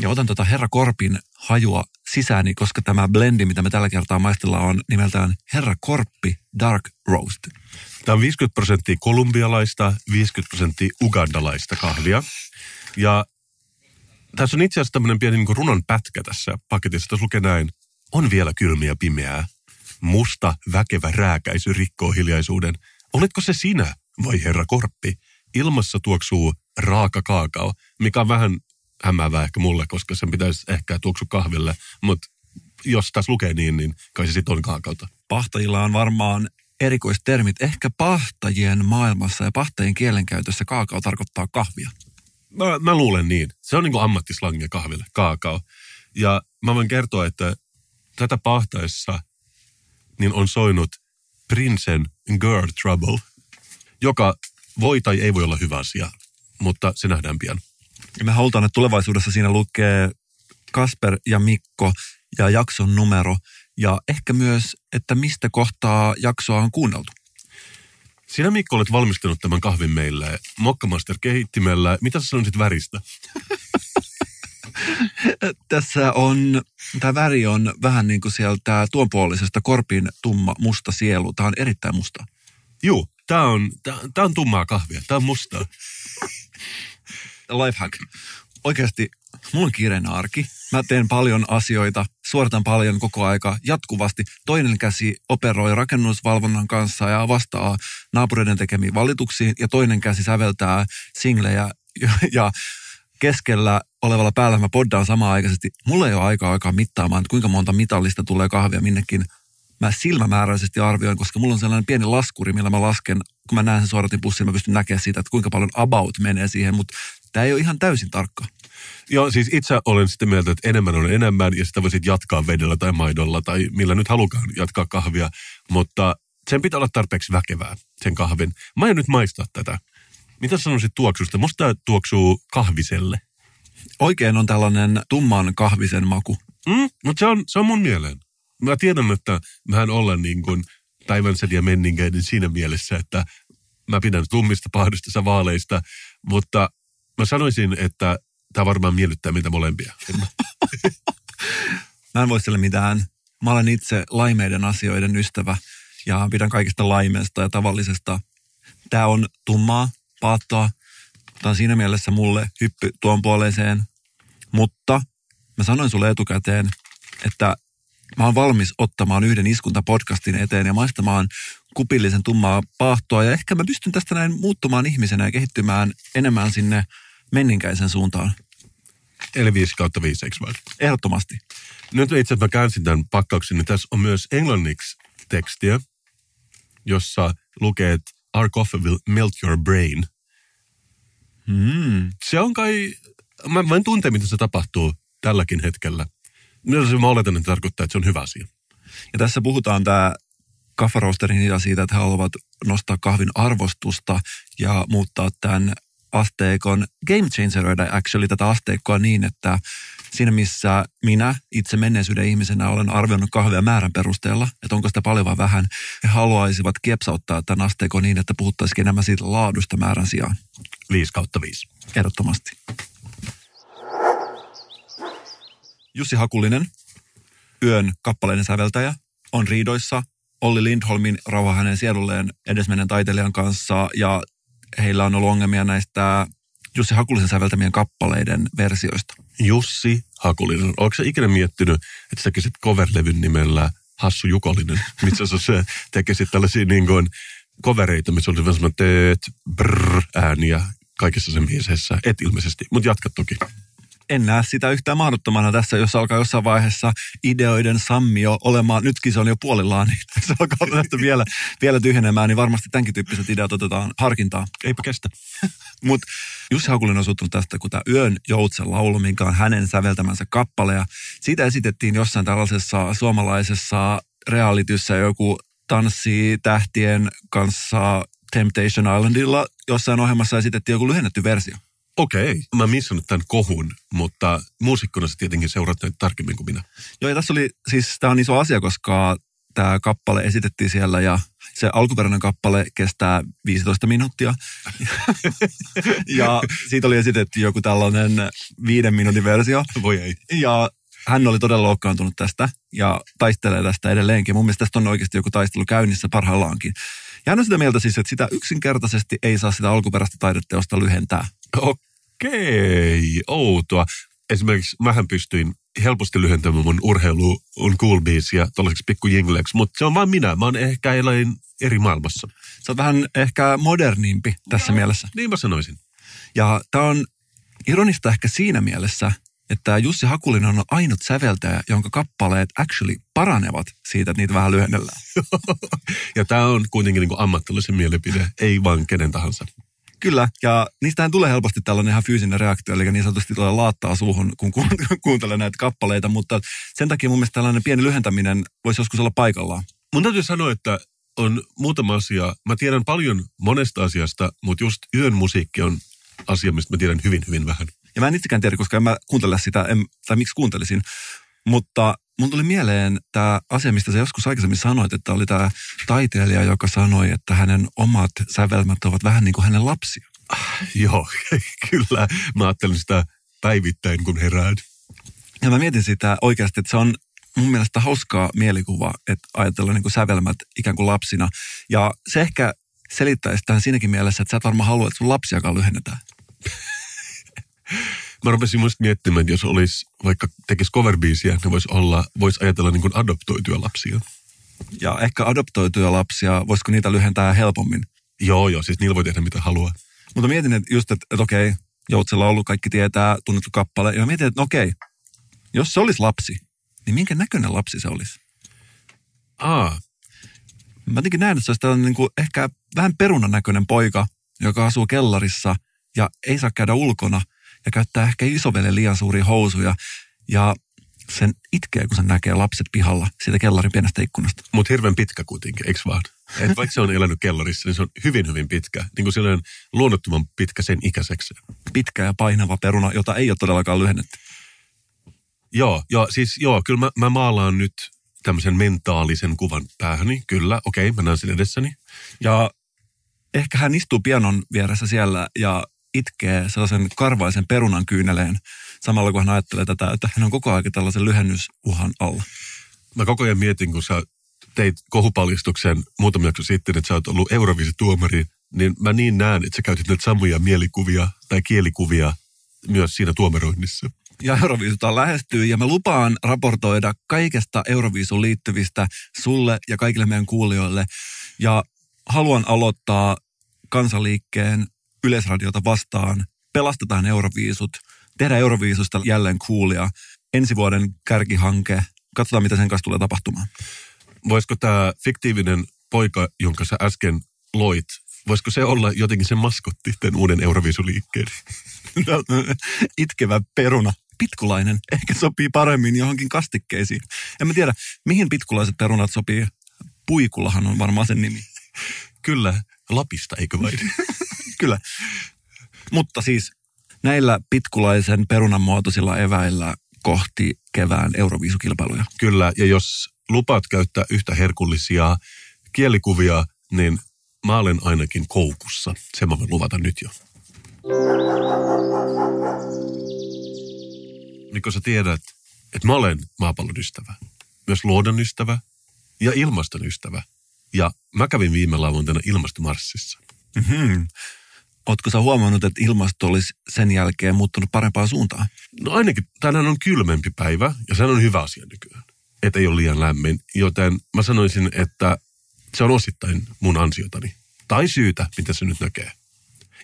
Ja otan tota Herra Korpin hajua sisääni, koska tämä blendi, mitä me tällä kertaa maistellaan, on nimeltään Herra Korppi Dark Roast. Tämä on 50 prosenttia kolumbialaista, 50 prosenttia ugandalaista kahvia. Ja tässä on itse asiassa tämmöinen pieni niin runon pätkä tässä paketissa. Tässä lukee näin. On vielä kylmiä pimeää. Musta, väkevä rääkäisy rikkoo hiljaisuuden. Oletko se sinä, vai herra Korppi? Ilmassa tuoksuu raaka kaakao, mikä on vähän hämäävää ehkä mulle, koska sen pitäisi ehkä tuoksu kahville. Mutta jos tässä lukee niin, niin kai se sitten on kaakaota. Pahtajilla on varmaan erikoistermit. Ehkä pahtajien maailmassa ja pahtajien kielenkäytössä kaakao tarkoittaa kahvia. Mä, mä luulen niin. Se on niin kuin ammattislangia kahville, kaakao. Ja mä voin kertoa, että tätä pahtaessa niin on soinut Prinsen Girl Trouble, joka voi tai ei voi olla hyvä asia, mutta se nähdään pian. Ja me halutaan, että tulevaisuudessa siinä lukee Kasper ja Mikko ja jakson numero ja ehkä myös, että mistä kohtaa jaksoa on kuunneltu. Sinä Mikko olet valmistanut tämän kahvin meille Mokkamaster kehittimellä. Mitä sä sanoisit väristä? Tässä on, tämä väri on vähän niin kuin sieltä tuonpuolisesta korpin tumma musta sielu. Tämä on erittäin musta. Juu, tää on, tää, tää on tummaa kahvia. Tää on mustaa. Lifehack. Oikeasti, mulla on kiireinen arki. Mä teen paljon asioita, suoritan paljon koko aika jatkuvasti. Toinen käsi operoi rakennusvalvonnan kanssa ja vastaa naapureiden tekemiin valituksiin ja toinen käsi säveltää singlejä ja, ja keskellä olevalla päällä mä poddaan samaan aikaisesti. Mulla ei ole aikaa aikaa mittaamaan, että kuinka monta mitallista tulee kahvia minnekin. Mä silmämääräisesti arvioin, koska mulla on sellainen pieni laskuri, millä mä lasken, kun mä näen sen suoratinpussin, mä pystyn näkemään siitä, että kuinka paljon about menee siihen, mutta tämä ei ole ihan täysin tarkka. Joo, siis itse olen sitä mieltä, että enemmän on enemmän ja sitä voisit jatkaa vedellä tai maidolla tai millä nyt halukaan jatkaa kahvia, mutta sen pitää olla tarpeeksi väkevää, sen kahvin. Mä en nyt maistaa tätä. Mitä sanoisit tuoksusta? Musta tää tuoksuu kahviselle. Oikein on tällainen tumman kahvisen maku. Mm, mutta se on, se on mun mieleen. Mä tiedän, että mähän olen niin kuin päivänsädi ja menninkäinen siinä mielessä, että mä pidän tummista, pahdista, sä vaaleista, mutta mä sanoisin, että tämä varmaan miellyttää meitä molempia. Mä- Mä en voi sille mitään. Mä olen itse laimeiden asioiden ystävä ja pidän kaikista laimeesta ja tavallisesta. Tämä on tummaa, paattoa. Tämä on siinä mielessä mulle hyppy tuon puoleiseen. Mutta mä sanoin sulle etukäteen, että mä oon valmis ottamaan yhden iskunta podcastin eteen ja maistamaan kupillisen tummaa paahtoa. Ja ehkä mä pystyn tästä näin muuttumaan ihmisenä ja kehittymään enemmän sinne menninkäisen suuntaan. Eli 5 kautta 5, eikö vai? Ehdottomasti. Nyt itse asiassa mä käänsin tämän pakkauksen, niin tässä on myös englanniksi tekstiä, jossa lukee, että our coffee will melt your brain. Mm. Se on kai, mä, mä en tunte, miten se tapahtuu tälläkin hetkellä. No, se mä oletan, että tarkoittaa, että se on hyvä asia. Ja tässä puhutaan tämä kaffaroasterin ja siitä, että he haluavat nostaa kahvin arvostusta ja muuttaa tämän asteikon game changeroida actually tätä asteikkoa niin, että siinä missä minä itse menneisyyden ihmisenä olen arvioinut kahvia määrän perusteella, että onko sitä paljon vai vähän, he haluaisivat kiepsauttaa tämän asteikon niin, että puhuttaisiin enemmän siitä laadusta määrän sijaan. 5 kautta 5. Ehdottomasti. Jussi Hakulinen, yön kappaleiden säveltäjä, on riidoissa Olli Lindholmin rauha hänen sielulleen edesmenen taiteilijan kanssa ja heillä on ollut ongelmia näistä Jussi Hakulisen säveltämien kappaleiden versioista. Jussi Hakulinen. Onko se ikinä miettinyt, että tekisit coverlevyn nimellä Hassu Jukolinen? Missä sä tekisit tällaisia niin kuin covereita, missä olisi vähän semmoinen teet, brrr, ääniä kaikissa sen biiseissä. Et ilmeisesti, mutta jatka toki. En näe sitä yhtään mahdottomana tässä, jos alkaa jossain vaiheessa ideoiden sammio olemaan, nytkin se on jo puolillaan, niin se alkaa tästä vielä, vielä tyhjenemään, niin varmasti tämänkin tyyppiset ideat otetaan harkintaan. Eipä kestä. Mutta Jussi Hakulinen on suuttunut tästä, kun tämä Yön joutsen laulu, minkä on hänen säveltämänsä kappale. Ja siitä esitettiin jossain tällaisessa suomalaisessa realityssä joku tanssi tähtien kanssa Temptation Islandilla. Jossain ohjelmassa esitettiin joku lyhennetty versio. Okei. Mä missannut tämän kohun, mutta muusikkona sä tietenkin seuraat näitä tarkemmin kuin minä. Joo, ja tässä oli, siis tämä on iso asia, koska tämä kappale esitettiin siellä ja se alkuperäinen kappale kestää 15 minuuttia. ja siitä oli esitetty joku tällainen viiden minuutin versio. Voi ei. Ja hän oli todella loukkaantunut tästä ja taistelee tästä edelleenkin. Mun mielestä tästä on oikeasti joku taistelu käynnissä parhaillaankin. Ja hän on sitä mieltä siis, että sitä yksinkertaisesti ei saa sitä alkuperäistä taideteosta lyhentää. Okei, outoa. Esimerkiksi mähän pystyin helposti lyhentämään mun urheilu on cool biisiä tuollaiseksi pikku jingleksi, mutta se on vain minä. Mä oon ehkä eläin eri maailmassa. Se on vähän ehkä modernimpi tässä mielessä. Niin mä sanoisin. Ja tämä on ironista ehkä siinä mielessä, että Jussi Hakulinen on ainut säveltäjä, jonka kappaleet actually paranevat siitä, että niitä vähän lyhennellään. Ja tämä on kuitenkin niin ammattilaisen mielipide, ei vaan kenen tahansa. Kyllä, ja niistähän tulee helposti tällainen ihan fyysinen reaktio, eli niin sanotusti tulee laattaa suuhun, kun ku- kuuntelee näitä kappaleita, mutta sen takia mun mielestä tällainen pieni lyhentäminen voisi joskus olla paikallaan. Mun täytyy sanoa, että on muutama asia. Mä tiedän paljon monesta asiasta, mutta just yön musiikki on asia, mistä mä tiedän hyvin, hyvin vähän. Ja mä en itsekään tiedä, koska en mä kuuntele sitä, en, tai miksi kuuntelisin. Mutta mun tuli mieleen tämä asia, mistä sä joskus aikaisemmin sanoit, että oli tämä taiteilija, joka sanoi, että hänen omat sävelmät ovat vähän niin kuin hänen lapsia. Joo, kyllä. Mä ajattelen sitä päivittäin, kun herään. Ja mä mietin sitä oikeasti, että se on mun mielestä hauskaa mielikuva, että ajatella niin kuin sävelmät ikään kuin lapsina. Ja se ehkä selittäisi tämän siinäkin mielessä, että sä et varmaan halua, että sun lapsiakaan lyhennetään. Mä rupesin muista miettimään, että jos olisi vaikka tekisi coverbiisiä, ne voisi olla, voisi ajatella niin kuin adoptoituja lapsia. Ja ehkä adoptoituja lapsia, voisiko niitä lyhentää helpommin? Joo, joo, siis niillä voi tehdä mitä haluaa. Mutta mietin, että just, että, että okei, Joutsella ollut, kaikki tietää, tunnettu kappale. Ja mietin, että okei, jos se olisi lapsi, niin minkä näköinen lapsi se olisi? Aa, Mä jotenkin näen, että se olisi tällainen niin kuin ehkä vähän perunan näköinen poika, joka asuu kellarissa ja ei saa käydä ulkona ja käyttää ehkä isovelle liian suuria housuja. Ja sen itkee, kun se näkee lapset pihalla siitä kellarin pienestä ikkunasta. mutta hirveän pitkä kuitenkin, eikö vaan? Et vaikka se on elänyt kellarissa, niin se on hyvin, hyvin pitkä. Niin kuin sellainen luonnottoman pitkä sen ikäiseksi. Pitkä ja painava peruna, jota ei ole todellakaan lyhennetty. Joo, joo, siis joo, kyllä mä, mä maalaan nyt tämmöisen mentaalisen kuvan päähäni. Kyllä, okei, mä näen sen edessäni. Ja ehkä hän istuu pianon vieressä siellä ja itkee sellaisen karvaisen perunan kyyneleen samalla kun hän ajattelee tätä, että hän on koko ajan tällaisen lyhennysuhan alla. Mä koko ajan mietin, kun sä teit kohupaljastuksen muutamia jakso sitten, että sä oot ollut Euroviisituomari, niin mä niin näen, että sä käytit näitä samoja mielikuvia tai kielikuvia myös siinä tuomaroinnissa. Ja Euroviisuta lähestyy ja mä lupaan raportoida kaikesta Euroviisuun liittyvistä sulle ja kaikille meidän kuulijoille. Ja haluan aloittaa kansaliikkeen yleisradiota vastaan. Pelastetaan Euroviisut. Tehdään Euroviisusta jälleen kuulia. Ensi vuoden kärkihanke. Katsotaan, mitä sen kanssa tulee tapahtumaan. Voisiko tämä fiktiivinen poika, jonka sä äsken loit, voisiko se olla jotenkin se maskotti tämän uuden Euroviisuliikkeen? Itkevä peruna. Pitkulainen ehkä sopii paremmin johonkin kastikkeisiin. En mä tiedä, mihin pitkulaiset perunat sopii. Puikulahan on varmaan sen nimi. Kyllä, Lapista, eikö vain? Kyllä. Mutta siis näillä pitkulaisen perunan muotoisilla eväillä kohti kevään Euroviisukilpailuja. Kyllä, ja jos lupaat käyttää yhtä herkullisia kielikuvia, niin mä olen ainakin koukussa. Sen mä voin luvata nyt jo. Kun sä tiedät, että mä olen maapallon ystävä, myös luodon ystävä ja ilmaston ystävä. Ja mä kävin viime lauantaina ilmastomarssissa. Mm-hmm. Ootko sä huomannut, että ilmasto olisi sen jälkeen muuttunut parempaan suuntaan? No ainakin tänään on kylmempi päivä ja se on hyvä asia nykyään. Että ei ole liian lämmin, joten mä sanoisin, että se on osittain mun ansiotani. Tai syytä, mitä se nyt näkee.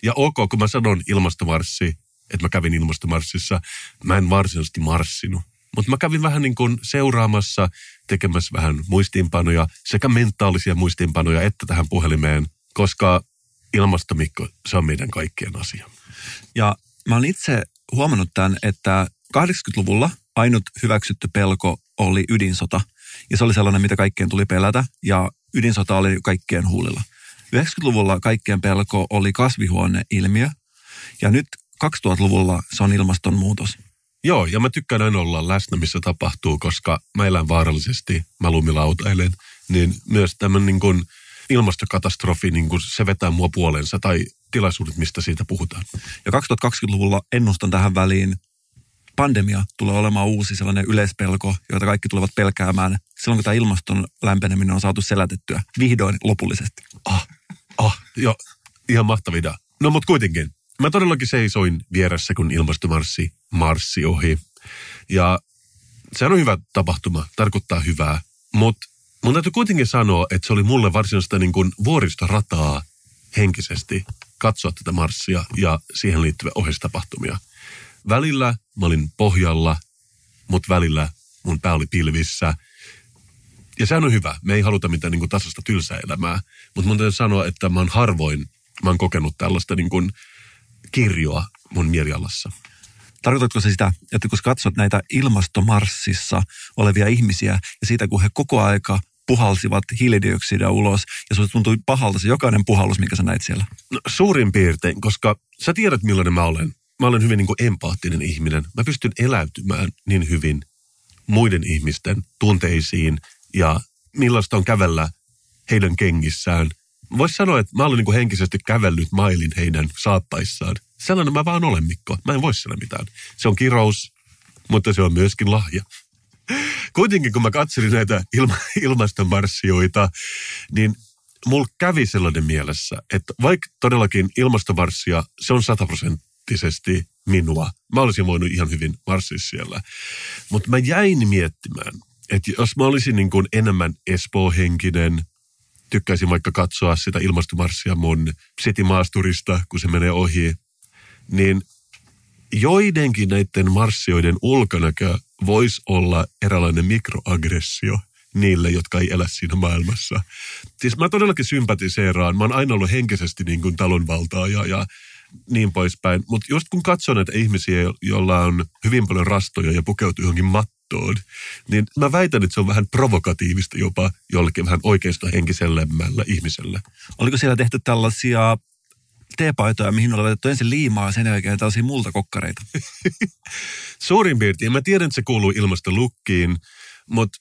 Ja ok, kun mä sanon ilmastomarssi, että mä kävin ilmastomarssissa, mä en varsinaisesti marssinut. Mutta mä kävin vähän niin kuin seuraamassa, tekemässä vähän muistiinpanoja, sekä mentaalisia muistiinpanoja että tähän puhelimeen, koska ilmastomikko, se on meidän kaikkien asia. Ja mä olen itse huomannut tämän, että 80-luvulla ainut hyväksytty pelko oli ydinsota. Ja se oli sellainen, mitä kaikkien tuli pelätä. Ja ydinsota oli kaikkien huulilla. 90-luvulla kaikkien pelko oli kasvihuoneilmiö. Ja nyt 2000-luvulla se on ilmastonmuutos. Joo, ja mä tykkään aina olla läsnä, missä tapahtuu, koska mä elän vaarallisesti, mä lumilautailen, niin myös tämmöinen niin kuin ilmastokatastrofi, niin kuin se vetää mua puolensa, tai tilaisuudet, mistä siitä puhutaan. Ja 2020-luvulla ennustan tähän väliin, pandemia tulee olemaan uusi sellainen yleispelko, jota kaikki tulevat pelkäämään silloin, kun tämä ilmaston lämpeneminen on saatu selätettyä vihdoin lopullisesti. Ah, ah, joo, ihan mahtavia. No mutta kuitenkin, mä todellakin seisoin vieressä, kun ilmastomarssi marssi ohi. Ja se on hyvä tapahtuma, tarkoittaa hyvää. Mutta mun täytyy kuitenkin sanoa, että se oli mulle varsinaista niin kuin vuoristorataa henkisesti katsoa tätä marssia ja siihen liittyviä ohjeistapahtumia. Välillä mä olin pohjalla, mutta välillä mun pää oli pilvissä. Ja sehän on hyvä. Me ei haluta mitään niin kuin tasasta tylsää elämää. Mutta mun täytyy sanoa, että mä oon harvoin, mä oon kokenut tällaista niin kuin kirjoa mun mielialassa. Tarkoitatko se sitä, että kun katsot näitä ilmastomarssissa olevia ihmisiä ja siitä, kun he koko aika puhalsivat hiilidioksidia ulos ja se tuntui pahalta se jokainen puhallus, mikä sä näit siellä? No, suurin piirtein, koska sä tiedät millainen mä olen. Mä olen hyvin niin kuin empaattinen ihminen. Mä pystyn eläytymään niin hyvin muiden ihmisten tunteisiin ja millaista on kävellä heidän kengissään. Voisi sanoa, että mä olen niin kuin henkisesti kävellyt mailin heidän saappaissaan. Sellainen mä vaan olen, Mikko. Mä en voi sillä mitään. Se on kirous, mutta se on myöskin lahja. Kuitenkin kun mä katselin näitä ilma, ilmastomarssioita, niin mulla kävi sellainen mielessä, että vaikka todellakin ilmastomarssia, se on sataprosenttisesti minua. Mä olisin voinut ihan hyvin marssia siellä. Mutta mä jäin miettimään, että jos mä olisin niin kuin enemmän Espoo-henkinen, tykkäisin vaikka katsoa sitä ilmastomarssia mun City-maasturista, kun se menee ohi, niin joidenkin näiden marssioiden ulkonäkö voisi olla eräänlainen mikroaggressio niille, jotka ei elä siinä maailmassa. Siis mä todellakin sympatiseeraan. Mä oon aina ollut henkisesti niin kuin talonvaltaa ja, ja niin poispäin. Mutta just kun katson näitä ihmisiä, joilla on hyvin paljon rastoja ja pukeutuu johonkin mattoon, niin mä väitän, että se on vähän provokatiivista jopa jollekin vähän oikeasta henkisellemmällä ihmiselle. Oliko siellä tehty tällaisia teepaitoja, mihin on laitettu ensin liimaa sen jälkeen tällaisia multakokkareita? Suurin piirtein. Mä tiedän, että se kuuluu ilmastolukkiin, mutta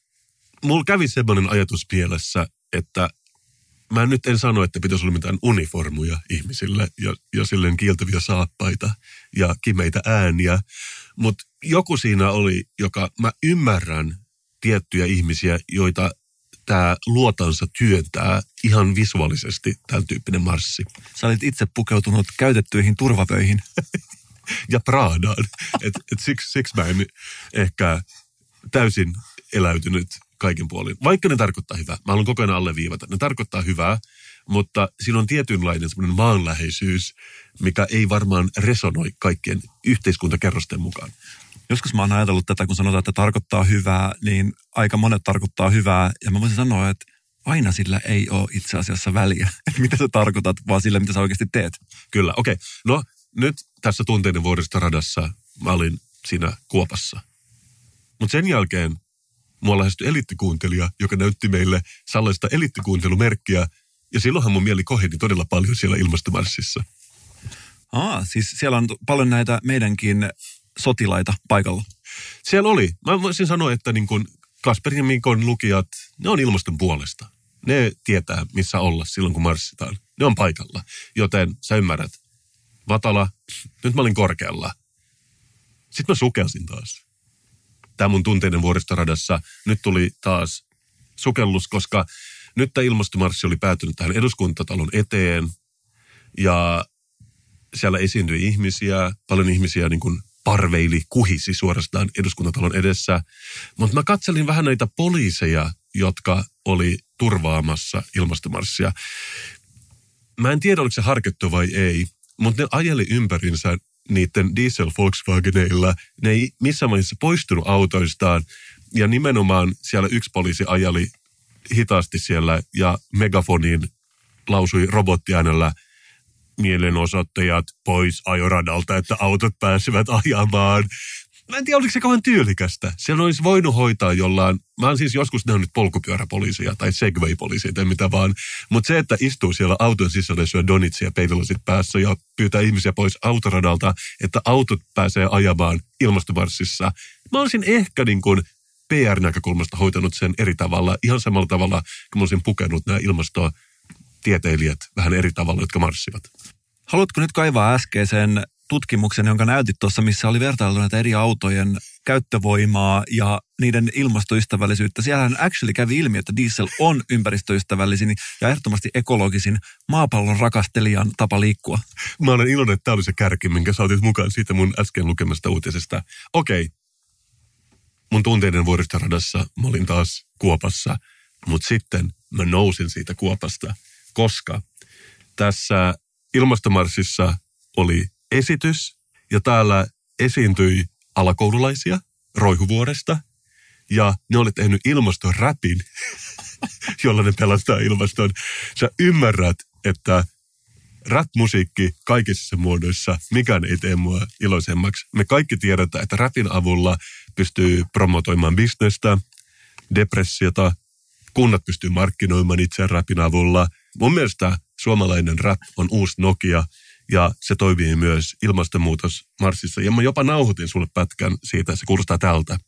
mulla kävi semmoinen ajatus mielessä, että mä nyt en sano, että pitäisi olla mitään uniformuja ihmisille ja, ja silleen kieltäviä saappaita ja kimeitä ääniä, mutta joku siinä oli, joka mä ymmärrän tiettyjä ihmisiä, joita tämä luotansa työntää ihan visuaalisesti tämän tyyppinen marssi. Sä olit itse pukeutunut käytettyihin turvavöihin. ja Pradaan. Et, et siksi, siksi mä en ehkä täysin eläytynyt kaiken puolin. Vaikka ne tarkoittaa hyvää. Mä haluan koko ajan alleviivata. Ne tarkoittaa hyvää, mutta siinä on tietynlainen semmoinen maanläheisyys, mikä ei varmaan resonoi kaikkien yhteiskuntakerrosten mukaan. Joskus mä oon ajatellut tätä, kun sanotaan, että tarkoittaa hyvää, niin aika monet tarkoittaa hyvää. Ja mä voisin sanoa, että aina sillä ei ole itse asiassa väliä, että mitä sä tarkoitat, vaan sillä, mitä sä oikeasti teet. Kyllä, okei. Okay. No nyt tässä tunteiden vuoristoradassa mä olin siinä kuopassa. Mutta sen jälkeen mua lähestyi elittikuuntelija, joka näytti meille sellaista elittikuuntelumerkkiä, ja silloinhan mun mieli koheni todella paljon siellä ilmastomarssissa. Aa, siis siellä on paljon näitä meidänkin sotilaita paikalla. Siellä oli. Mä voisin sanoa, että niin kun Kasperin ja Mikon lukijat, ne on ilmaston puolesta. Ne tietää, missä olla silloin, kun marssitaan. Ne on paikalla. Joten sä ymmärrät. Vatala, nyt mä olin korkealla. Sitten mä sukelsin taas. Tämä mun tunteiden vuoristoradassa nyt tuli taas sukellus, koska nyt tämä ilmastomarssi oli päätynyt tähän eduskuntatalon eteen. Ja siellä esiintyi ihmisiä, paljon ihmisiä niin kuin parveili, kuhisi suorastaan eduskuntatalon edessä. Mutta mä katselin vähän näitä poliiseja, jotka oli turvaamassa ilmastomarssia. Mä en tiedä, oliko se harkittu vai ei, mutta ne ajeli ympärinsä niiden diesel Volkswageneilla. Ne ei missään vaiheessa poistunut autoistaan. Ja nimenomaan siellä yksi poliisi ajali hitaasti siellä ja megafoniin lausui robottiäänellä – mielenosoittajat pois ajoradalta, että autot pääsevät ajamaan. Mä en tiedä, oliko se kauan tyylikästä. Siellä olisi voinut hoitaa jollain, mä oon siis joskus nähnyt polkupyöräpoliisia tai segway-poliisia tai mitä vaan. Mutta se, että istuu siellä auton sisällä syö donitsia peivilasit päässä ja pyytää ihmisiä pois autoradalta, että autot pääsee ajamaan ilmastomarssissa. Mä olisin ehkä niin kuin PR-näkökulmasta hoitanut sen eri tavalla, ihan samalla tavalla, kun mä olisin pukenut nämä ilmastotieteilijät vähän eri tavalla, jotka marssivat. Haluatko nyt kaivaa äskeisen tutkimuksen, jonka näytit tuossa, missä oli vertailtu näitä eri autojen käyttövoimaa ja niiden ilmastoystävällisyyttä. Siellähän actually kävi ilmi, että diesel on ympäristöystävällisin ja ehdottomasti ekologisin maapallon rakastelijan tapa liikkua. Mä olen iloinen, että tämä oli se kärki, minkä sä otit mukaan siitä mun äsken lukemasta uutisesta. Okei, okay. mun tunteiden vuoristoradassa mä olin taas kuopassa, mutta sitten mä nousin siitä kuopasta, koska tässä ilmastomarssissa oli esitys ja täällä esiintyi alakoululaisia Roihuvuoresta ja ne oli tehnyt ilmastoräpin, jolla ne pelastaa ilmaston. Sä ymmärrät, että rap-musiikki kaikissa muodoissa, mikään ei tee mua iloisemmaksi. Me kaikki tiedetään, että rapin avulla pystyy promotoimaan bisnestä, depressiota, kunnat pystyy markkinoimaan itse rapin avulla. Mun mielestä suomalainen rap on uusi Nokia ja se toimii myös ilmastonmuutos Marsissa. Ja mä jopa nauhoitin sulle pätkän siitä, se kuulostaa tältä.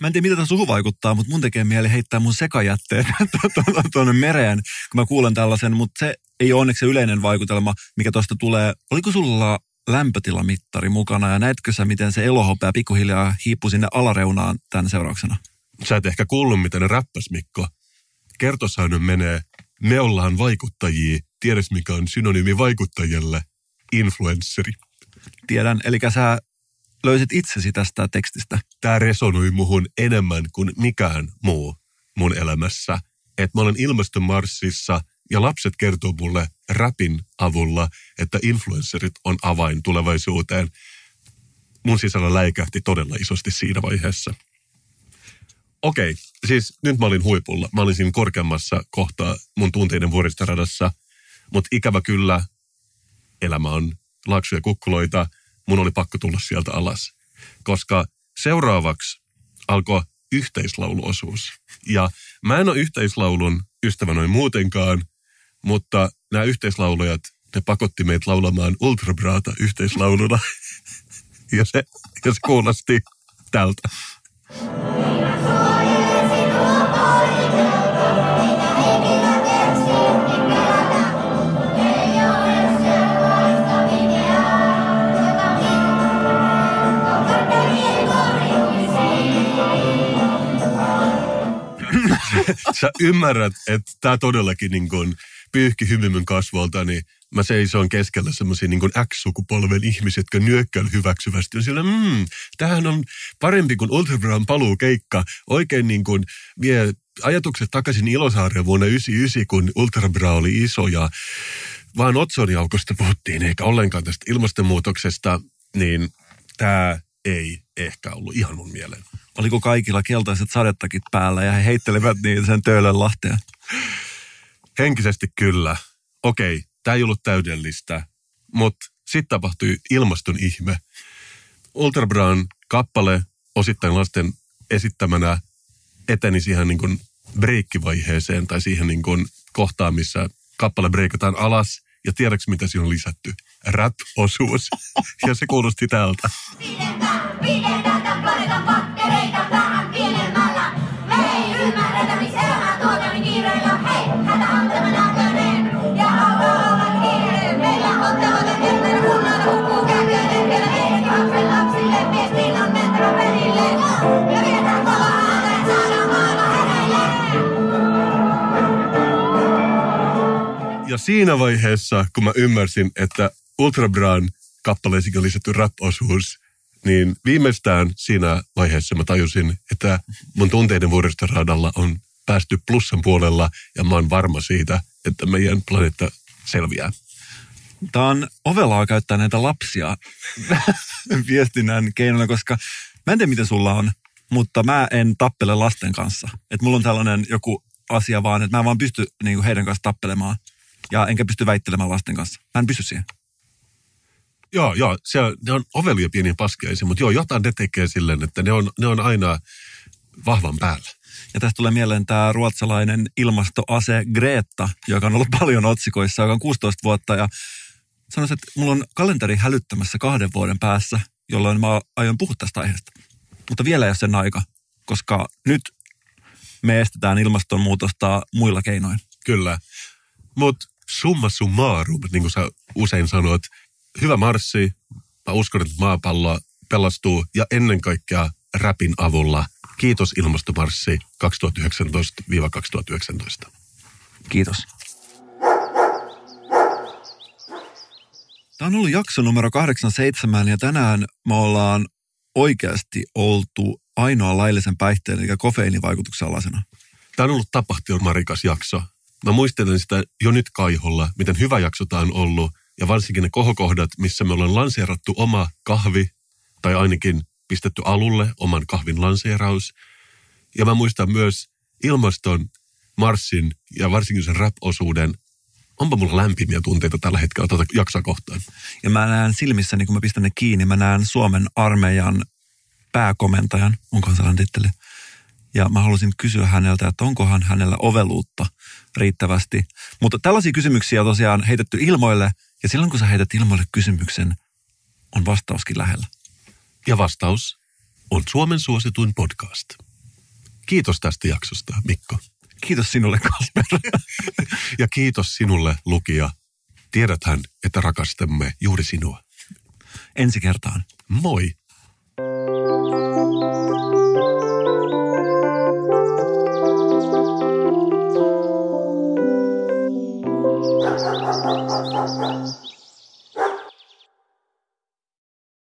Mä en tiedä, mitä suhu vaikuttaa, mutta mun tekee mieli heittää mun sekajätteet tuonne mereen, kun mä kuulen tällaisen, mutta se ei ole onneksi se yleinen vaikutelma, mikä tuosta tulee. Oliko sulla lämpötilamittari mukana ja näetkö sä, miten se elohopea pikkuhiljaa hiipui sinne alareunaan tämän seurauksena? Sä et ehkä kuullut, mitä ne räppäs, Mikko. Kertosäännön menee, me ollaan vaikuttajia. Tiedäs, mikä on synonyymi vaikuttajille? Influensseri. Tiedän, eli sä löysit itsesi tästä tekstistä? Tämä resonoi muhun enemmän kuin mikään muu mun elämässä. Että mä olen ilmastomarssissa ja lapset kertoo mulle rapin avulla, että influencerit on avain tulevaisuuteen. Mun sisällä läikähti todella isosti siinä vaiheessa. Okei, siis nyt mä olin huipulla. Mä olin siinä korkeammassa kohtaa mun tunteiden vuoristoradassa. Mutta ikävä kyllä, elämä on laksuja kukkuloita – mun oli pakko tulla sieltä alas. Koska seuraavaksi alkoi yhteislauluosuus. Ja mä en ole yhteislaulun ystävä noin muutenkaan, mutta nämä yhteislaulujat, ne pakotti meitä laulamaan Ultrabraata yhteislauluna. ja, se, ja se kuulosti tältä. sä ymmärrät, että tämä todellakin niin kuin pyyhki hymymyn kasvolta, niin mä seisoin keskellä semmoisia niin kuin X-sukupolven ihmisiä, jotka nyökkäil hyväksyvästi. Ja sillä, mmm, tämähän on parempi kuin Ultra Brown paluukeikka. Oikein niin kuin vie ajatukset takaisin Ilosaareen vuonna 1999, kun Ultra Brown oli iso ja vaan otsoniaukosta puhuttiin, eikä ollenkaan tästä ilmastonmuutoksesta, niin tämä ei ehkä ollut ihan mun mieleen. Oliko kaikilla keltaiset sadettakit päällä ja he heittelevät niitä sen töölön lahteen? Henkisesti kyllä. Okei, tämä ei ollut täydellistä, mutta sitten tapahtui ilmaston ihme. Ultra Brown kappale osittain lasten esittämänä eteni siihen niin kuin breikkivaiheeseen tai siihen niin kuin kohtaan, missä kappale breikataan alas. Ja tiedätkö, mitä siinä on lisätty? Rap-osuus. Ja se kuulosti tältä. Pidetään, pidetään pienemmällä. Me ei ymmärretä, miksi. Hei, hätä on näköinen. Ja haluaa olla kiire. Meillä on tavoite kunnolla hukkuu käkönen. Vielä lapsille perille. Ja vietään kova ääntä, et saadaan maailma. Ja siinä vaiheessa, kun mä ymmärsin, että Ultra Brown kappaleisikin on lisätty rap-osuus, niin viimeistään siinä vaiheessa mä tajusin, että mun tunteiden vuoristoradalla on päästy plussan puolella ja mä oon varma siitä, että meidän planeetta selviää. Tämä on ovelaa käyttää näitä lapsia viestinnän keinona, koska mä en tiedä miten sulla on, mutta mä en tappele lasten kanssa. Että mulla on tällainen joku asia vaan, että mä en vaan pysty niin kuin heidän kanssa tappelemaan. Ja enkä pysty väittelemään lasten kanssa. Mä en pysty siihen. Joo, joo, se on, ne on ovelia pieniä paskiaisia, mutta joo, jotain ne tekee silleen, että ne on, ne on aina vahvan päällä. Ja tästä tulee mieleen tämä ruotsalainen ilmastoase Greta, joka on ollut paljon otsikoissa, joka on 16 vuotta. Ja sanoisin, että mulla on kalenteri hälyttämässä kahden vuoden päässä, jolloin mä aion puhua tästä aiheesta. Mutta vielä ei ole sen aika, koska nyt me estetään ilmastonmuutosta muilla keinoin. Kyllä. Mutta summa summarum, niin kuin sä usein sanot, hyvä marssi. Mä uskon, että maapallo pelastuu ja ennen kaikkea räpin avulla. Kiitos ilmastomarssi 2019-2019. Kiitos. Tämä on ollut jakso numero 87 ja tänään me ollaan oikeasti oltu ainoa laillisen päihteen eli kofeiinivaikutuksen alasena. Tämä on ollut tapahtumarikas jakso. Mä muistelen sitä jo nyt kaiholla, miten hyvä jakso tämä on ollut. Ja varsinkin ne kohokohdat, missä me ollaan lanseerattu oma kahvi, tai ainakin pistetty alulle oman kahvin lanseeraus. Ja mä muistan myös ilmaston, marssin ja varsinkin sen rap-osuuden. Onpa mulla lämpimiä tunteita tällä hetkellä tuota jaksoa kohtaan. Ja mä näen silmissäni, kun mä pistän ne kiinni, mä näen Suomen armeijan pääkomentajan, onkohan sellainen titteli. Ja mä halusin kysyä häneltä, että onkohan hänellä oveluutta riittävästi. Mutta tällaisia kysymyksiä on tosiaan heitetty ilmoille, ja silloin kun sä heität ilmoille kysymyksen, on vastauskin lähellä. Ja vastaus on Suomen suosituin podcast. Kiitos tästä jaksosta, Mikko. Kiitos sinulle, Kasper. Ja kiitos sinulle, lukija. Tiedäthän, että rakastamme juuri sinua. Ensi kertaan. Moi!